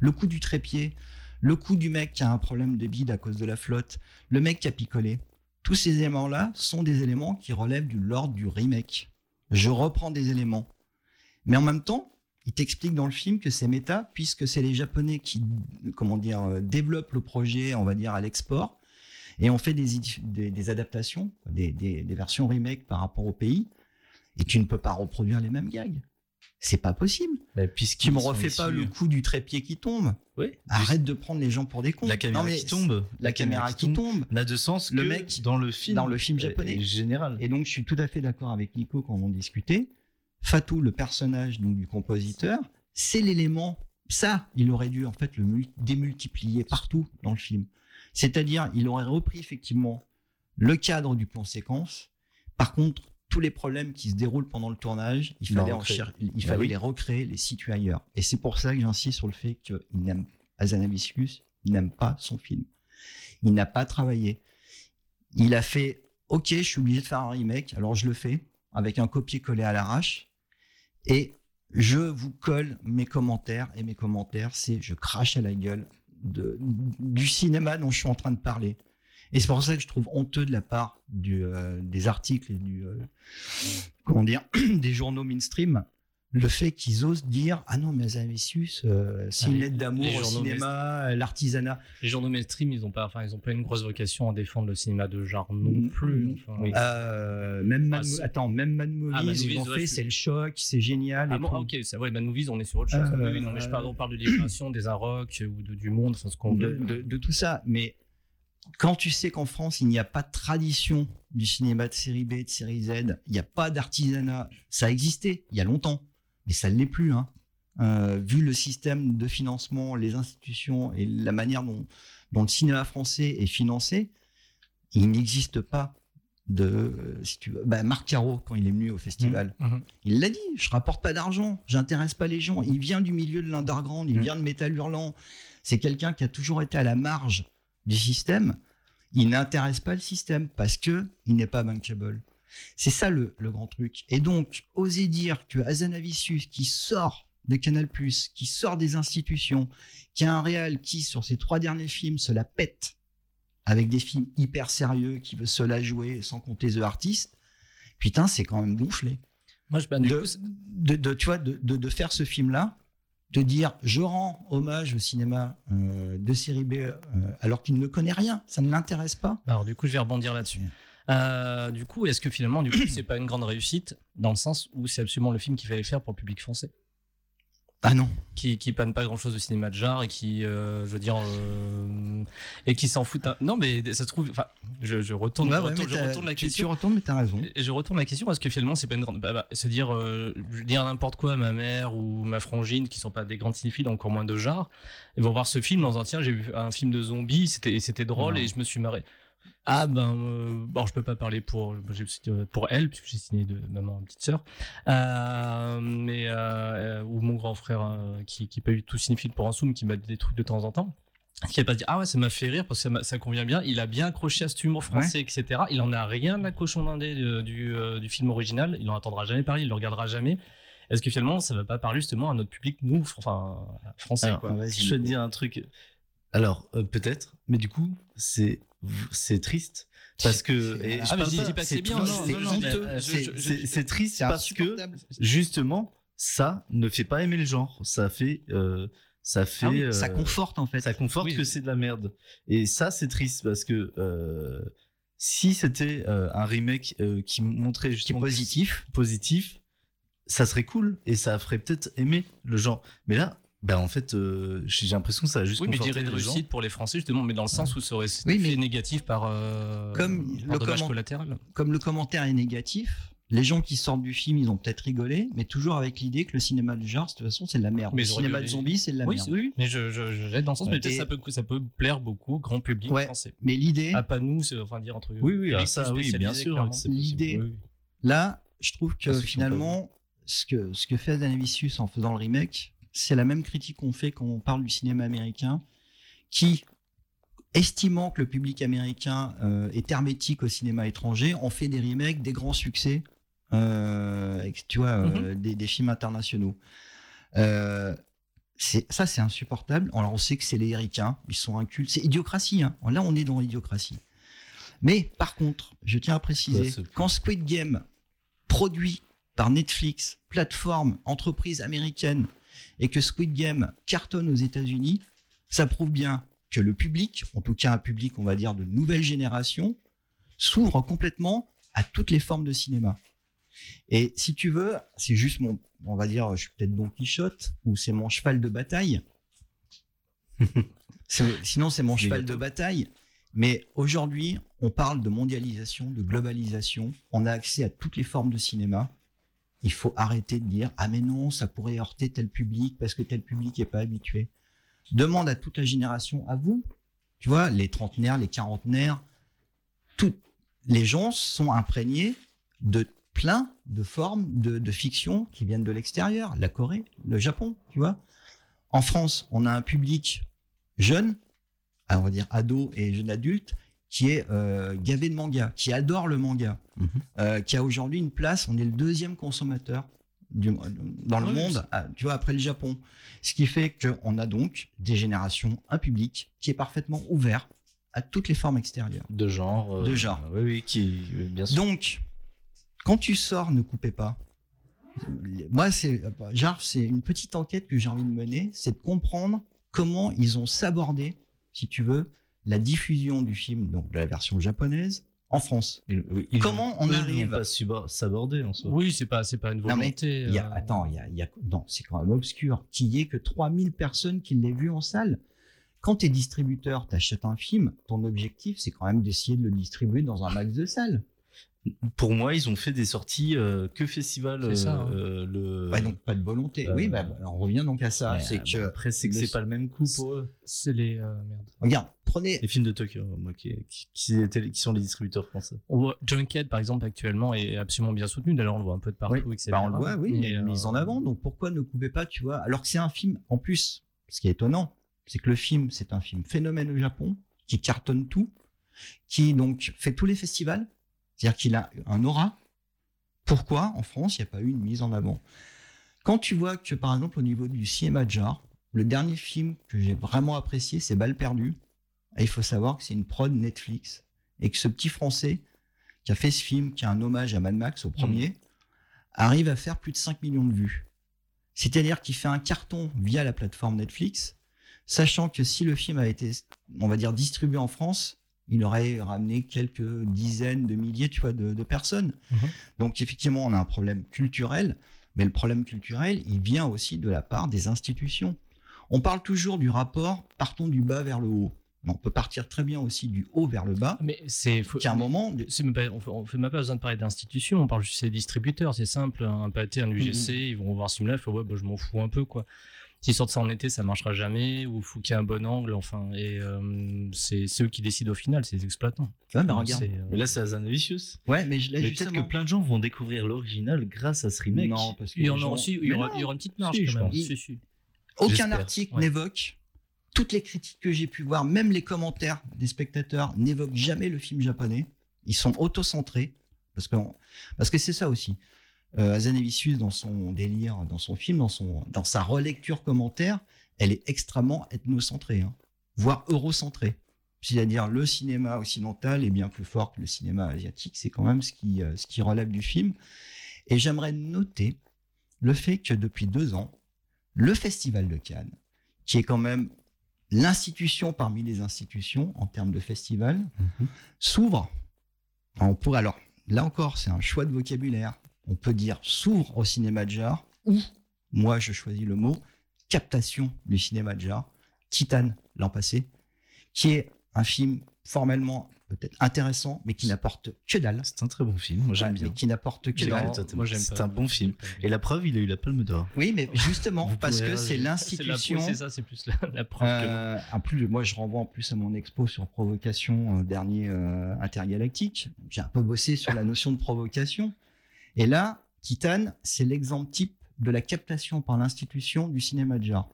Le coup du trépied, le coup du mec qui a un problème de bide à cause de la flotte, le mec qui a picolé. Tous ces éléments-là sont des éléments qui relèvent du lord du remake. Je reprends des éléments. Mais en même temps, il t'explique dans le film que c'est méta, puisque c'est les Japonais qui, comment dire, euh, développent le projet, on va à l'export, et on fait des, idi- des, des adaptations, des, versions remake par rapport au pays, et tu ne peux pas reproduire les mêmes gags. C'est pas possible. Bah, Tu me refais pas le coup du trépied qui tombe. Oui. Arrête de prendre les gens pour des cons. La caméra Non, mais qui tombe. La caméra qui tombe. n'a de sens Le que mec dans le film, dans le film est- japonais. général. Et donc, je suis tout à fait d'accord avec Nico quand on discutait. Fatou, le personnage donc, du compositeur, c'est l'élément. Ça, il aurait dû en fait le mul- démultiplier partout dans le film. C'est-à-dire, il aurait repris effectivement le cadre du plan séquence. Par contre, tous les problèmes qui se déroulent pendant le tournage, il fallait, en il Bah fallait oui. les recréer, les situer ailleurs. Et c'est pour ça que j'insiste sur le fait qu'il n'aime Azanavicius, il n'aime pas son film. Il n'a pas travaillé. Il a fait, ok, je suis obligé de faire un remake, alors je le fais avec un copier-coller à l'arrache. Et je vous colle mes commentaires. Et mes commentaires, c'est je crache à la gueule du cinéma dont je suis en train de parler. Et c'est pour ça que je trouve honteux de la part euh, des articles et du, euh, comment dire, des journaux mainstream, le fait qu'ils osent dire ah non mais Azanavicius, euh, c'est Ah, une lettre d'amour au cinéma, euh, l'artisanat. Les journaux mainstream, ils ont pas, enfin, ils ont pas une grosse vocation à défendre le cinéma de genre non plus. Enfin, Euh, même Man- Ah, attends, même Mad Movies, Ah, Mad ils ont ouais, fait, c'est le choc, c'est génial. Ah bon, tout. ok, c'est vrai, Mad Movies, on est sur autre chose. Euh, oui, non, mais je parle, on parle de libération des Arocs ou de, du monde, enfin, ce qu'on de, de- de tout ça. Mais quand tu sais qu'en France, il n'y a pas de tradition du cinéma de série B, de série Z, il n'y a pas d'artisanat, ça existait il y a longtemps, mais ça ne l'est plus. Hein. Euh, vu le système de financement, les institutions et la manière dont, dont le cinéma français est financé, il n'existe pas de, euh, si tu veux, bah, Marc Caro quand il est venu au festival, Mhm. il l'a dit, je rapporte pas d'argent, j'intéresse pas les gens. Il vient du milieu de l'underground, il Mm. vient de métal hurlant. C'est quelqu'un qui a toujours été à la marge du système. Il n'intéresse pas le système parce que il n'est pas bankable. C'est ça le, le grand truc. Et donc, oser dire que Azanavicius, qui sort de Canal+, qui sort des institutions, qui a un réal qui, sur ses trois derniers films, se la pète avec des films hyper sérieux, qui veut se la jouer sans compter The Artist, putain, c'est quand même gonflé Moi, je, bah, du de, coup, de, de- tu vois, de, de, de faire ce film-là, de dire je rends hommage au cinéma euh, de série B euh, alors qu'il ne connaît rien, ça ne l'intéresse pas. alors, du coup, je vais rebondir là-dessus. Euh, du coup, est-ce que finalement, du coup, c'est pas une grande réussite dans le sens où c'est absolument le film qu'il fallait faire pour le public français? Ah non. Qui, qui panne pas grand chose au cinéma de genre et qui, euh, je veux dire, euh, et qui s'en foutent. un- Non, mais ça se trouve. Enfin, je, je retourne, Ouais, je retourne- je retourne la question. Tu retournes, mais t'as raison. Je retourne la question parce que finalement, c'est pas une grande. Bah, bah, se dire, je dire n'importe quoi à ma mère ou ma frangine, qui sont pas des grandes cinéphiles, encore moins de genre, ils vont voir ce film en disant tiens, j'ai vu un film de zombies, c'était c'était drôle et je me suis marré. Ah ben, euh, bon, je peux pas parler pour j'ai- pour elle puisque j'ai signé de maman petite sœur, euh, mais euh, euh, ou mon grand frère euh, qui qui pas eu tout cinéphile pour un zoom qui m'a dit des trucs de temps en temps. Qui a pas dit ah ouais ça m'a fait rire parce que ça, ça convient bien. Il a bien accroché à cet humour français etc il en a rien de la cochon d'indé du, du, euh, du film original. Il en entendra jamais parler il le regardera jamais. Est-ce que finalement ça va pas parler justement à notre public nous enfin français Alors, quoi? je te dire un truc. Alors, euh, peut-être, mais du coup, c'est c'est triste parce que. et Ah, je mais parle je dis pas que c'est bien, C'est triste parce que justement, ça ne fait pas aimer le genre. Ça fait. euh, ça fait. Ah oui, ça euh, conforte en fait. ça conforte Oui. que c'est de la merde. Et ça, c'est triste parce que euh, si c'était un remake qui montrait Qui justement positif. positif, ça serait cool et ça ferait peut-être aimer le genre. Mais là, bah en fait, euh, j'ai l'impression que ça a juste oui mais je conforté dirais de les gens. réussite pour les français justement mais dans le sens où ça aurait été Oui, mais- négatif par euh, Comme par le dommage collatéral Comme le commentaire est négatif, les gens qui sortent du film, ils ont peut-être rigolé, mais toujours avec l'idée que le cinéma de genre, de toute façon, c'est de la merde. Mais le cinéma de zombies, c'est de la oui, merde. oui, mais je, je, dans le sens, Ouais. mais peut-être ça peut, ça peut plaire beaucoup au grand public Ouais. français. Mais l'idée, Ah, pas nous, c'est enfin dire entre Oui, oui, ah, ça, oui, bien sûr. L'idée- Oui, oui. là, je trouve que Ah, pas finalement, ce que, ce que fait Zanavicius en faisant le remake, c'est la même critique qu'on fait quand on parle du cinéma américain, qui, estimant que le public américain euh, est hermétique au cinéma étranger, on fait des remakes, des grands succès, euh, avec, tu vois, euh, des, des films internationaux. Ça, c'est insupportable. Alors, on sait que c'est les Ricains, ils sont incultes. C'est idiocratie. Hein. Là, on est dans l'idiocratie. Mais par contre, je tiens à préciser, Ouais, quand Squid Game, produit par Netflix, plateforme, entreprise américaine, et que Squid Game cartonne aux États-Unis, ça prouve bien que le public, en tout cas un public, on va dire, de nouvelle génération, s'ouvre complètement à toutes les formes de cinéma. Et si tu veux, c'est juste mon, on va dire, je suis peut-être Don Quichotte, ou c'est mon cheval de bataille. Sinon, c'est mon cheval de bataille. Mais aujourd'hui, on parle de mondialisation, de globalisation. On a accès à toutes les formes de cinéma. Il faut arrêter de dire ah mais non, ça pourrait heurter tel public parce que tel public n'est pas habitué. Demande à toute la génération, à vous, tu vois, les trentenaires, les quarantenaires, toutes les gens sont imprégnés de plein de formes de, de fiction qui viennent de l'extérieur, la Corée, le Japon, tu vois. En France, on a un public jeune, on va dire ado et jeune adulte, qui est euh, gavé de manga, qui adore le manga, Mhm. euh, qui a aujourd'hui une place. On est le deuxième consommateur du, dans le Oui, monde, à- tu vois, après le Japon. Ce qui fait qu'on a donc des générations, un public qui est parfaitement ouvert à toutes les formes extérieures. De genre. euh, De genre. Oui, oui, qui, euh, bien sûr. Donc, quand tu sors, ne coupez pas. Moi, c'est genre, c'est une petite enquête que j'ai envie de mener, c'est de comprendre comment ils ont sabordé, si tu veux, la diffusion du film, donc de la version japonaise, en France. Ils- ils Comment on arrive pas sabordé en soi. Oui, c'est pas, c'est pas une Non, mais volonté. Il y a, euh, attends, il y a, il y a- non, c'est quand même obscur qu'il y ait que 3000 personnes qui l'aient vu en salle. Quand tu es distributeur, tu achètes un film, ton objectif, c'est quand même d'essayer de le distribuer dans un max de salles. Pour moi, ils ont fait des sorties euh, que festival. C'est ça, euh, hein. euh, le... Donc pas de volonté. Euh, oui, bah, bah, on revient donc à ça. Ouais, c'est bah, que, après, c'est que c'est pas le même coup pour eux. C'est les euh, merde. regarde, prenez, Les films de Tokyo, moi, qui, qui, qui étaient- qui sont les distributeurs français. On voit Junkhead par exemple actuellement est absolument bien soutenu. D'ailleurs, on le voit un peu de partout, Oui, etc. bah, on le voit, oui, Mais, il est euh, mis en avant. Donc pourquoi ne coupez pas, tu vois Alors que c'est un film, en plus, ce qui est étonnant, c'est que le film, c'est un film phénomène au Japon, qui cartonne tout, qui donc fait tous les festivals, c'est-à-dire qu'il a un aura. Pourquoi en France, il n'y a pas eu une mise en avant? Quand tu vois que, par exemple, au niveau du cinéma de genre, le dernier film que j'ai vraiment apprécié, c'est Balle perdue. Et il faut savoir que c'est une prod Netflix. Et que ce petit Français qui a fait ce film, qui est un hommage à Mad Max au premier, arrive à faire plus de 5 millions de vues. C'est-à-dire qu'il fait un carton via la plateforme Netflix, sachant que si le film avait été, on va dire, distribué en France, il aurait ramené quelques dizaines de milliers tu vois, de, de personnes. Mhm. Donc effectivement, on a un problème culturel. Mais le problème culturel, il vient aussi de la part des institutions. On parle toujours du rapport, partons du bas vers le haut. On peut partir très bien aussi du haut vers le bas. Mais c'est. faut- un moment, on fait- même pas besoin de parler d'institution, on parle juste des distributeurs, c'est simple. Un pâté, un UGC, ils vont voir ce film-là, ils font ouais, bah, je m'en fous un peu quoi. S'ils sortent ça en été, ça marchera jamais, ou faut qu'il y ait un bon angle, enfin. Et euh, c'est c'est eux qui décident au final, c'est les exploitants. Ouais, mais Donc, regarde. c'est, euh, Mais là, c'est Hazanavicius. Ouais, mais peut-être que plein de gens vont découvrir l'original grâce à ce remake. Non, parce que Il y les en gens- aura aussi, il Mais y aura, non. il y aura une petite marge Si, quand je même. pense. Si, si. Aucun article Ouais. n'évoque, toutes les critiques que j'ai pu voir, même les commentaires des spectateurs, n'évoquent jamais le film japonais. Ils sont auto-centrés. Parce que, parce que c'est ça aussi. Euh, dans son délire, dans son film, dans, son, dans sa relecture commentaire, elle est extrêmement ethnocentrée, hein, voire eurocentrée. C'est-à-dire le cinéma occidental est bien plus fort que le cinéma asiatique. C'est quand même ce qui, euh, ce qui relève du film. Et j'aimerais noter le fait que depuis deux ans, le Festival de Cannes, qui est quand même l'institution parmi les institutions en termes de festival, s'ouvre. On pourrait alors, là encore, c'est un choix de vocabulaire. On peut dire s'ouvre au cinéma de genre ou, moi je choisis le mot, captation du cinéma de genre, Titane l'an passé, qui est un film formellement peut-être intéressant, mais qui n'apporte que dalle. C'est un très bon film, moi j'aime Ouais, bien. mais qui n'apporte que dalle. moi, j'aime C'est pas. un bon film. Et la preuve, il a eu la Palme d'Or. Oui, mais justement, Vous parce que c'est réagir. C'est la- l'institution. C'est ça, c'est plus la, la preuve que. Euh, en plus, moi, je renvoie en plus à mon expo sur provocation euh, dernier euh, intergalactique. J'ai un peu bossé sur la notion de provocation. Et là, Titan, c'est l'exemple type de la captation par l'institution du cinéma de genre.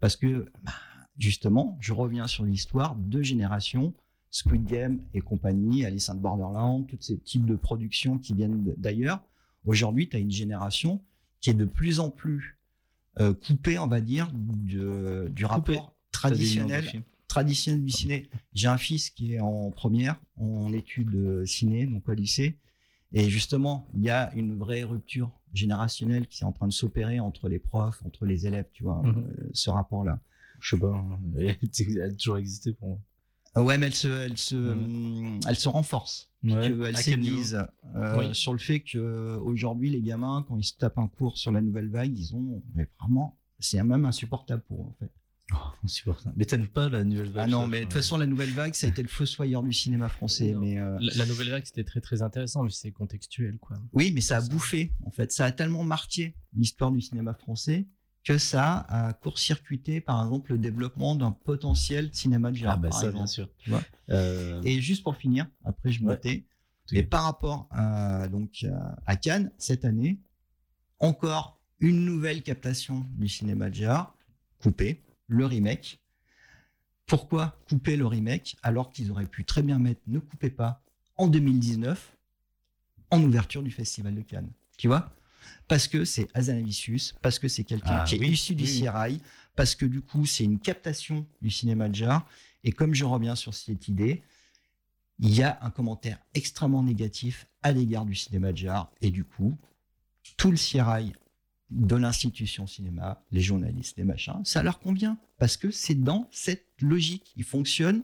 Parce que, bah, justement, je reviens sur l'histoire de générations, Squid Game et compagnie, Alice in Borderland, tous ces types de productions qui viennent d'ailleurs. Aujourd'hui, tu as une génération qui est de plus en plus euh, coupée, on va dire, de- du Coupée. rapport traditionnel traditionnel du ciné. J'ai un fils qui est en première, en études euh, ciné, donc au lycée. Et justement, il y a une vraie rupture générationnelle qui est en train de s'opérer entre les profs, entre les élèves, tu vois, Mhm. euh, ce rapport-là. Je sais pas, hein, elle a toujours existé pour moi. Euh, Ouais, mais elle se, elle se, hum, elle se renforce. Ouais. Elle s'aiguise euh, Oui. sur le fait que aujourd'hui, les gamins, quand ils se tapent un cours sur la nouvelle vague, ils ont, mais vraiment, c'est même insupportable pour eux, en fait. Oh, insupportable. Mais t'aimes pas la nouvelle vague Ah non, mais de toute façon, la nouvelle vague, ça a été le fossoyeur du cinéma français. Non. Mais euh, La, la nouvelle vague, c'était très très intéressant, mais c'est contextuel quoi. Oui, mais ça a bouffé, en fait. Ça a tellement marqué l'histoire du cinéma français que ça a court-circuité, par exemple, le développement d'un potentiel cinéma de genre. Ah bah par ça, exemple. bien sûr. Tu vois Euh, Et juste pour finir, après je me tais, et par rapport à, donc, à- à Cannes, cette année, encore une nouvelle captation du cinéma de genre, coupé, le remake. Pourquoi couper le remake alors qu'ils auraient pu très bien mettre ne coupez pas en 2019 en ouverture du Festival de Cannes Tu vois? Parce que c'est Azanavicius, parce que c'est quelqu'un Ah qui oui, est issu du oui. Sierrail, parce que du coup c'est une captation du cinéma de genre. Et comme je reviens sur cette idée, il y a un commentaire extrêmement négatif à l'égard du cinéma de genre. Et du coup, tout le Sierrail de l'institution cinéma, les journalistes, les machins, ça leur convient. Parce que c'est dans cette logique. Ils fonctionnent.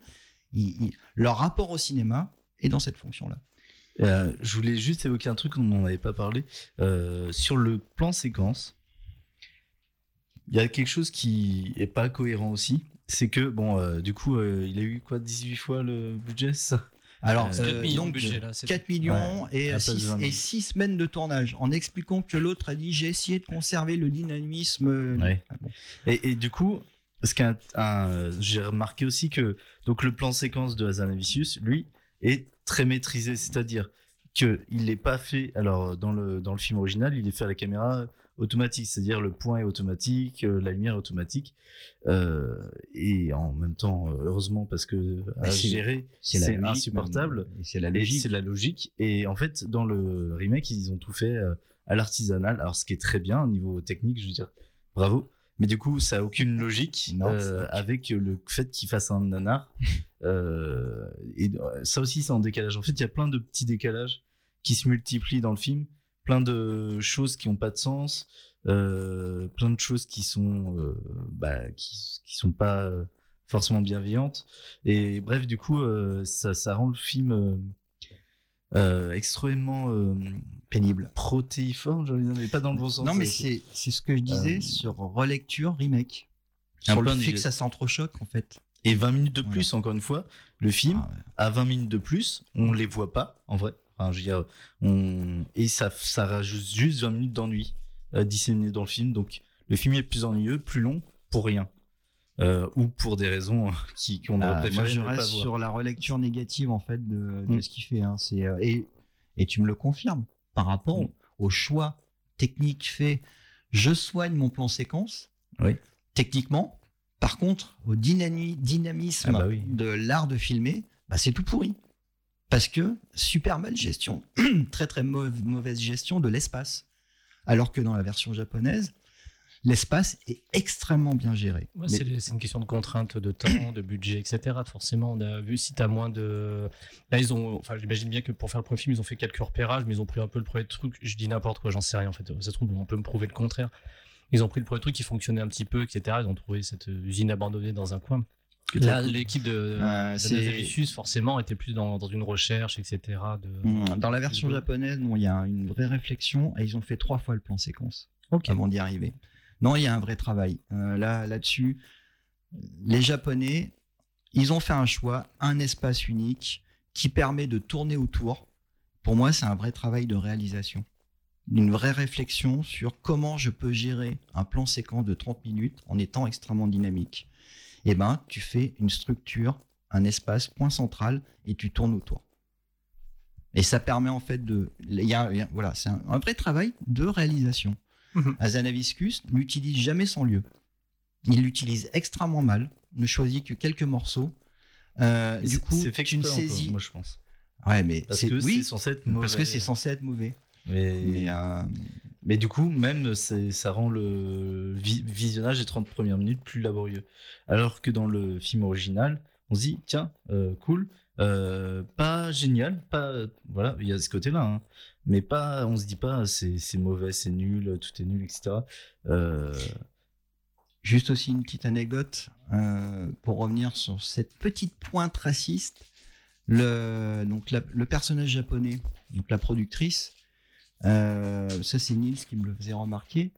ils- ils- leur rapport au cinéma est dans cette fonction-là. Euh, je voulais juste évoquer un truc, on n'en avait pas parlé. Euh, sur le plan séquence, il y a quelque chose qui est pas cohérent aussi. C'est que, bon, euh, du coup, il a eu quoi, 18 fois le budget, ça? Alors, Euh, 4 millions donc, budget là. c'est- 4 millions Ouais, et, à la place de 6, 20 000. et six semaines de tournage, en expliquant que l'autre a dit j'ai essayé de conserver le dynamisme. Ouais. Ah bon. Et, et du coup, ce qu'un- un- j'ai remarqué aussi que donc le plan séquence de Hazanavicius, lui, est très maîtrisé, c'est-à-dire que il n'est pas fait. Alors dans le dans le film original, il est fait à la caméra automatique, c'est-à-dire le point est automatique, euh, la lumière est automatique, euh, et en même temps, euh, heureusement parce que à c'est- gérer, C'est insupportable. C'est la logique. c'est la logique. Et en fait, dans le remake, ils ont tout fait à l'artisanal. Alors, ce qui est très bien au niveau technique, je veux dire, bravo. Mais du coup, ça a aucune logique Non, euh, c'est- avec le fait qu'il fasse un nanar. Euh, et euh, ça aussi, c'est en décalage. En fait, il y a plein de petits décalages qui se multiplient dans le film, plein de choses qui n'ont pas de sens, euh, plein de choses qui sont, euh, bah, qui, qui sont pas forcément bienveillantes. Et bref, du coup, ça, ça rend le film euh, extrêmement euh, pénible. Protéiforme, de dire, mais pas dans le bon sens. Non, mais c'est c'est ce que je disais Euh, sur relecture, remake. Sur le fait que ça s'entrechoque, en fait. Et 20 minutes de plus, encore une fois, le film, Ah ouais. à 20 minutes de plus, on les voit pas, en vrai. Enfin, je veux dire, on... Et ça, ça rajoute juste 20 minutes d'ennui euh, disséminées dans le film. Donc, le film est plus ennuyeux, plus long, pour rien. Euh, ou pour des raisons qui- qu'on aurait Ah, préféré moi, je pas reste voir. sur la relecture négative en fait de, de Mm. ce qu'il fait. hein. C'est euh, et, et tu me le confirmes par rapport Mm. au choix technique fait. Je soigne mon plan séquence. Oui. Techniquement. Par contre, au dynami- dynamisme Ah bah oui. de l'art de filmer, bah, c'est tout pourri. Parce que super mal gestion, très très mauvaise gestion de l'espace. Alors que dans la version japonaise, l'espace est extrêmement bien géré. Ouais, c'est une question de contrainte de temps, de budget, etc. Forcément, on a vu si tu as moins de. Là, ils ont. Enfin, j'imagine bien que pour faire le premier film, ils ont fait quelques repérages, mais ils ont pris un peu le premier truc. Je dis n'importe quoi, j'en sais rien en fait. Ça se trouve, on peut me prouver le contraire. Ils ont pris le premier truc qui fonctionnait un petit peu, etc. Ils ont trouvé cette usine abandonnée dans un coin. Là, l'équipe de, Euh, de forcément, était plus dans, dans une recherche, etc. De... Mm, Dans la version de- japonaise, non, il y a une vraie réflexion et ils ont fait trois fois le plan séquence avant d'y arriver. Non, il y a un vrai travail. Euh, là, là-dessus, les Japonais, ils ont fait un choix, un espace unique qui permet de tourner autour. Pour moi, c'est un vrai travail de réalisation. Une vraie réflexion sur comment je peux gérer un plan séquence de 30 minutes en étant extrêmement dynamique. Eh ben, tu fais une structure, un espace, point central, et tu tournes autour. Et ça permet en fait de. il voilà, c'est un vrai travail de réalisation. Mhm. Azanavicius n'utilise jamais son lieu. Il l'utilise extrêmement mal, ne choisit que quelques morceaux. Euh, du coup, c'est fait tu ne encore, saisis. moi je pense. Ouais, mais Parce c'est que oui, c'est censé être mauvais. parce que c'est censé être mauvais. Mais, Mais euh, mais du coup, même, ça rend le vi- visionnage des 30 premières minutes plus laborieux. Alors que dans le film original, on se dit, tiens, euh, cool, euh, pas génial, pas. Voilà, il y a ce côté-là. hein. Mais pas, on se dit pas, c'est mauvais, c'est nul, tout est nul, etc. Euh, Juste aussi une petite anecdote euh, pour revenir sur cette petite pointe raciste. Le, donc la- le personnage japonais, donc la productrice, euh, ça c'est Nils qui me le faisait remarquer.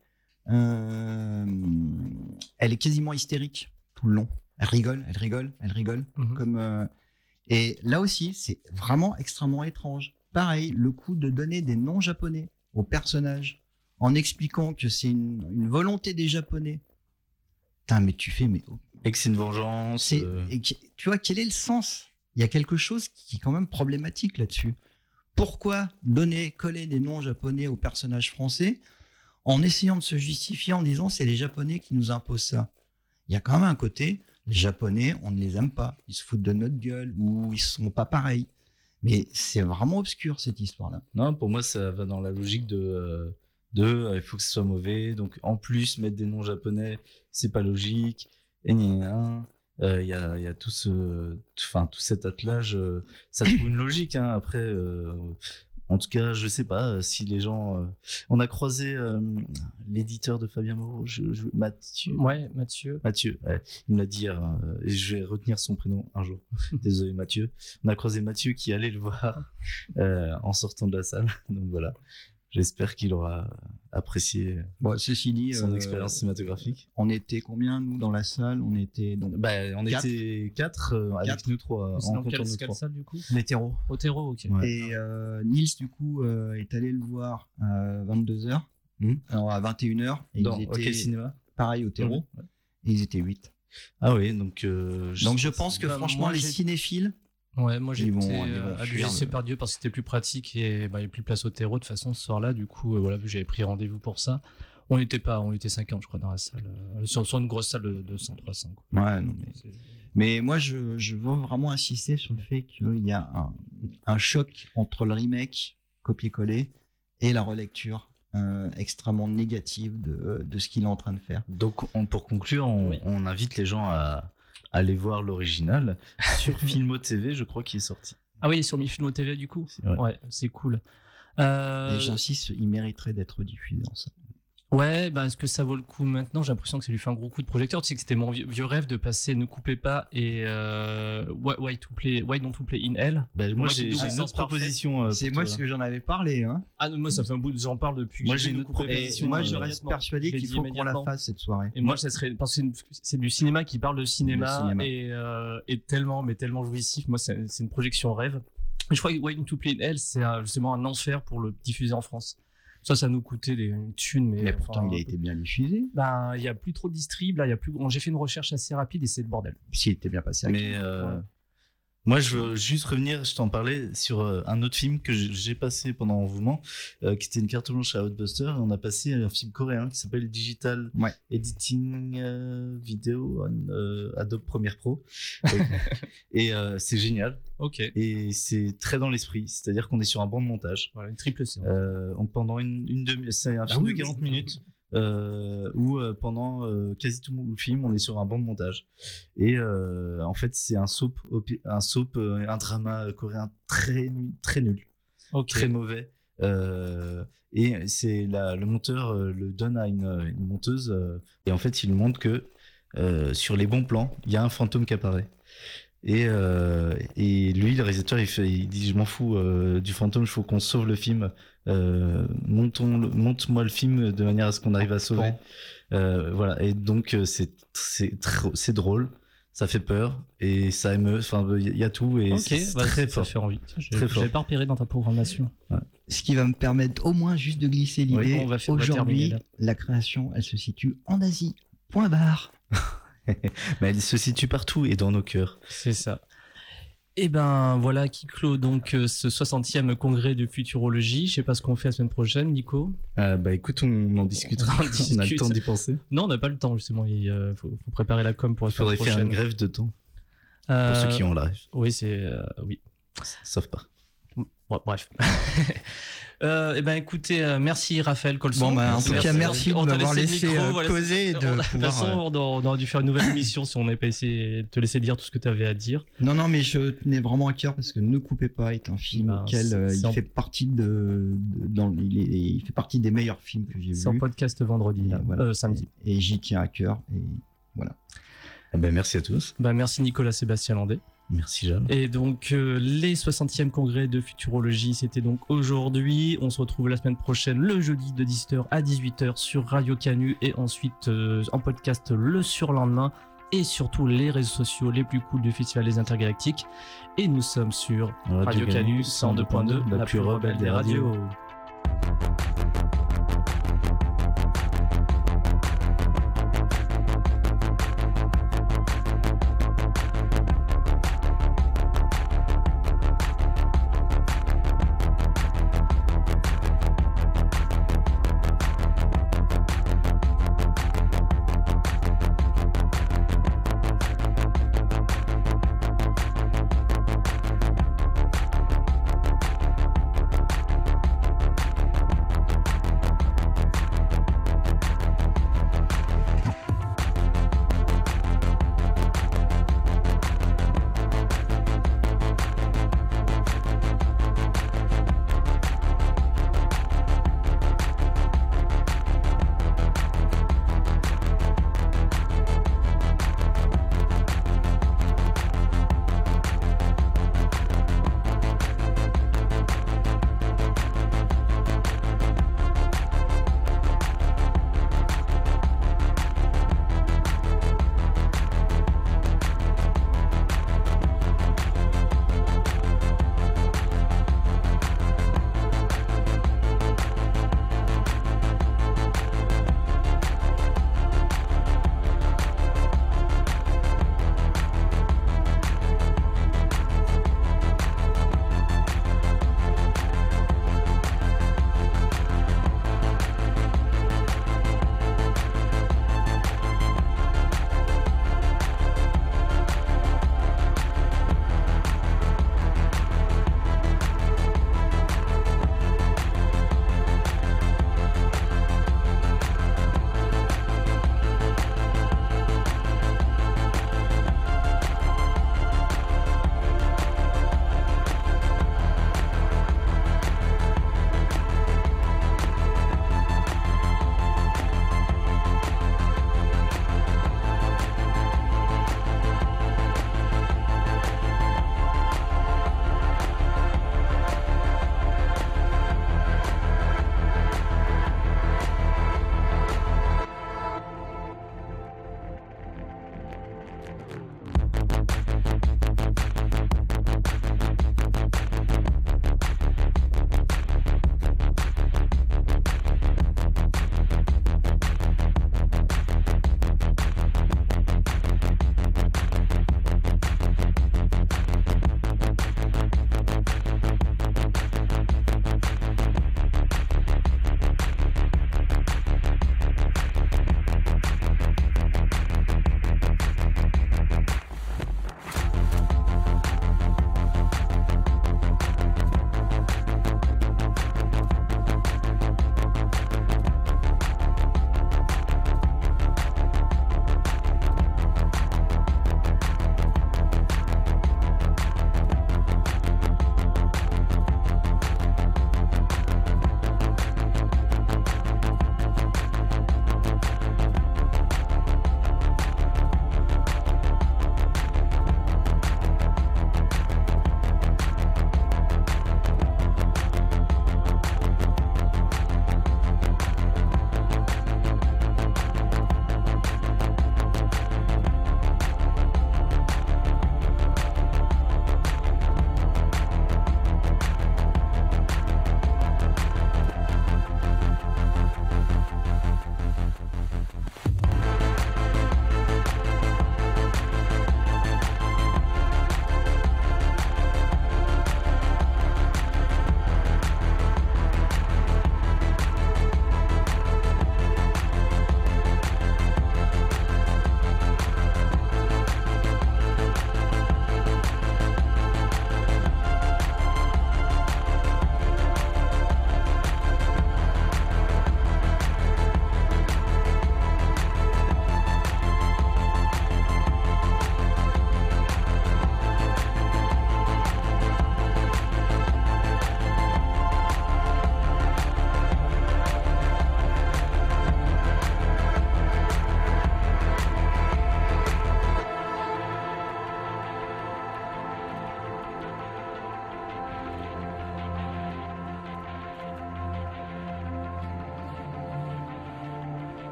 elle est quasiment hystérique tout le long. Elle rigole, elle rigole, elle rigole. Mhm. Comme et là aussi, c'est vraiment extrêmement étrange. Pareil, le coup de donner des noms japonais aux personnages en expliquant que c'est une, une volonté des japonais. Putain, mais tu fais, mais et que c'est une vengeance. euh, et que- tu vois, quel est le sens? Il y a quelque chose qui est quand même problématique là-dessus. Pourquoi donner, coller des noms japonais aux personnages français en essayant de se justifier en disant c'est les japonais qui nous imposent ça? Il y a quand même un côté, les japonais, on ne les aime pas, ils se foutent de notre gueule ou ils sont pas pareils. Mais c'est vraiment obscur cette histoire-là. Non, pour moi, ça va dans la logique de, euh, euh, il faut que ce soit mauvais. Donc, en plus, mettre des noms japonais, c'est pas logique. Et. Euh, Il y, a, y a tout, ce, enfin, cet attelage. euh, ça trouve une logique. Hein. Après, euh, en tout cas, je sais pas euh, si les gens. euh, on a croisé euh, l'éditeur de Fabien Moreau, je, je- Mathieu. Ouais, Mathieu. Mathieu, ouais. il me l'a dit hier, hein, et je vais retenir son prénom un jour. Désolé Mathieu. On a croisé Mathieu qui allait le voir en sortant de la salle. Donc voilà, j'espère qu'il aura apprécié Bon, ceci dit, son euh, expérience cinématographique. on était combien nous dans la salle? On était donc Bah, on Quatre. était quatre euh, avec Quatre. nous trois, en dans quelle, salle du coup? L'hétéro. Otero, ok. Ouais. Et euh, Nils, du coup, euh, est allé le voir à 22h, Hmm. alors à 21h, et Dans ils cinéma pareil au terreau, Ouais. et ils étaient 8. Ah oui, donc. euh, Donc je pense que Bah, franchement, les cinéphiles, Ouais, moi Ils j'étais vont- euh, à l'UGC par Dieu parce que c'était plus pratique et bah, il n'y avait plus de place au terreau de toute façon ce soir-là. Du coup, euh, voilà, j'avais pris rendez-vous pour ça. On n'était pas, on était 50, je crois, dans la salle. euh, sur, sur une grosse salle de, de 100-300. quoi. ouais, non, mais, moi, je, je veux vraiment insister sur le fait qu'il y a un, un choc entre le remake copier-coller et la relecture euh, extrêmement négative de, de ce qu'il est en train de faire. Donc, on- pour conclure, on, Oui. on invite les gens à aller voir l'original sur Filmo TV, je crois qu'il est sorti. Ah oui, sur Mi Filmo TV du coup. C'est- ouais. C'est cool. Euh, j'insiste, il mériterait d'être diffusé en ça. Ouais, bah, est-ce que ça vaut le coup maintenant? J'ai l'impression que ça lui fait un gros coup de projecteur. Tu sais que c'était mon vieux, rêve de passer Ne coupez pas et euh, why, why to play, Why don't to play in Hell? Bah, moi, Moi, j'ai une autre proposition. euh, C'est moi toi. ce que j'en avais parlé. Hein. Ah, non, moi, ça fait un bout, j'en parle depuis. Moi, j'ai une Ne autre proposition, Et moi, euh, je reste immédiatement. persuadé qu'il faut qu'on la fasse cette soirée. Et moi, ça serait parce que c'est du cinéma qui parle de cinéma. Et, euh, et tellement, mais tellement jouissif. Moi, c'est une projection rêve. Je crois que Waiting to Play in Hell, c'est justement un enfer pour le diffuser en France. Ça, ça nous coûtait des une thune, mais, Mais pourtant, enfin, il a été bien diffusé. ben, il y a plus trop de distrib, là, il y a plus. J'ai fait une recherche assez rapide et c'est le bordel. S'il était bien passé. à Mais euh, moi, je veux juste revenir, je t'en parlais, sur euh, un autre film que j'ai passé pendant un mouvement, euh, qui était une carte blanche à Outbuster. Et on a passé un film coréen qui s'appelle Digital Ouais. Editing euh, Video on euh, Adobe Premiere Pro. et c'est génial. Ok. Et c'est très dans l'esprit. C'est-à-dire qu'on est sur un banc de montage. Voilà, une triple séance. Pendant une, une demi c'est un film oui, de oui. 40 minutes euh, où euh, pendant euh, quasi tout le film on est sur un banc de montage. Et euh, en fait c'est un soap un soap un drama coréen très très nul. Très mauvais. Euh, et c'est le monteur euh, le donne à une, une monteuse euh, et en fait il montre que sur les bons plans il y a un fantôme qui apparaît. Et, et lui, le réalisateur, il, fait, il dit Je m'en fous du fantôme, il faut qu'on sauve le film. Euh, montons le- Monte-moi le film de manière à ce qu'on arrive à sauver. Euh, voilà, et donc euh, c'est c'est c'est drôle, ça fait peur et ça émeut. Enfin, il y a tout et Ok, c'est bah, très ça fait envie. Je n'avais pas repéré dans ta programmation. Ce qui va me permettre au moins juste de glisser l'idée. on va faire- on va Aujourd'hui, la création, elle se situe en Asie. Point barre. Mais elle se situe partout et dans nos cœurs. C'est ça. Et ben voilà qui clôt donc euh, ce 60e congrès de futurologie. Je sais pas ce qu'on fait la semaine prochaine, Nico. Euh, bah écoute, on en discutera. On on a le temps d'y penser. Non, on n'a pas le temps justement. Il euh, faut, faut préparer la com pour la Il faudrait semaine faire une prochaine. grève de temps Euh, pour ceux qui ont la rêve. Oui, c'est euh, oui. Sauf pas. Bref. euh, et ben écoutez, euh, merci Raphaël Colson. Bon, bah, en tout cas, merci de m'avoir laissé micro, euh, voilà, de on- De toute façon, on, aurait- on aurait dû faire une nouvelle émission si on n'avait pas essayé de te laisser dire tout ce que tu avais à dire. Non, non, mais je tenais vraiment à cœur parce que Ne coupez pas est un film Ben, auquel euh, il en- fait partie de, de- dans, il, est- il fait partie des meilleurs films que j'ai C'est en vus. podcast vendredi, Et là, voilà. euh, samedi. Et j'y tiens à cœur. Et voilà. Eh ben, merci à tous. Bah, merci Nicolas Sébastien Landais. Merci Jeanne. Et donc, euh, les 60e congrès de futurologie, c'était donc aujourd'hui. On se retrouve la semaine prochaine, le jeudi de 17h à 18h sur Radio Canu et ensuite euh, en podcast le surlendemain et surtout les réseaux sociaux les plus cool du Festival des Intergalactiques. Et nous sommes sur Radio, Canu 102.2, la, plus rebelle des radios.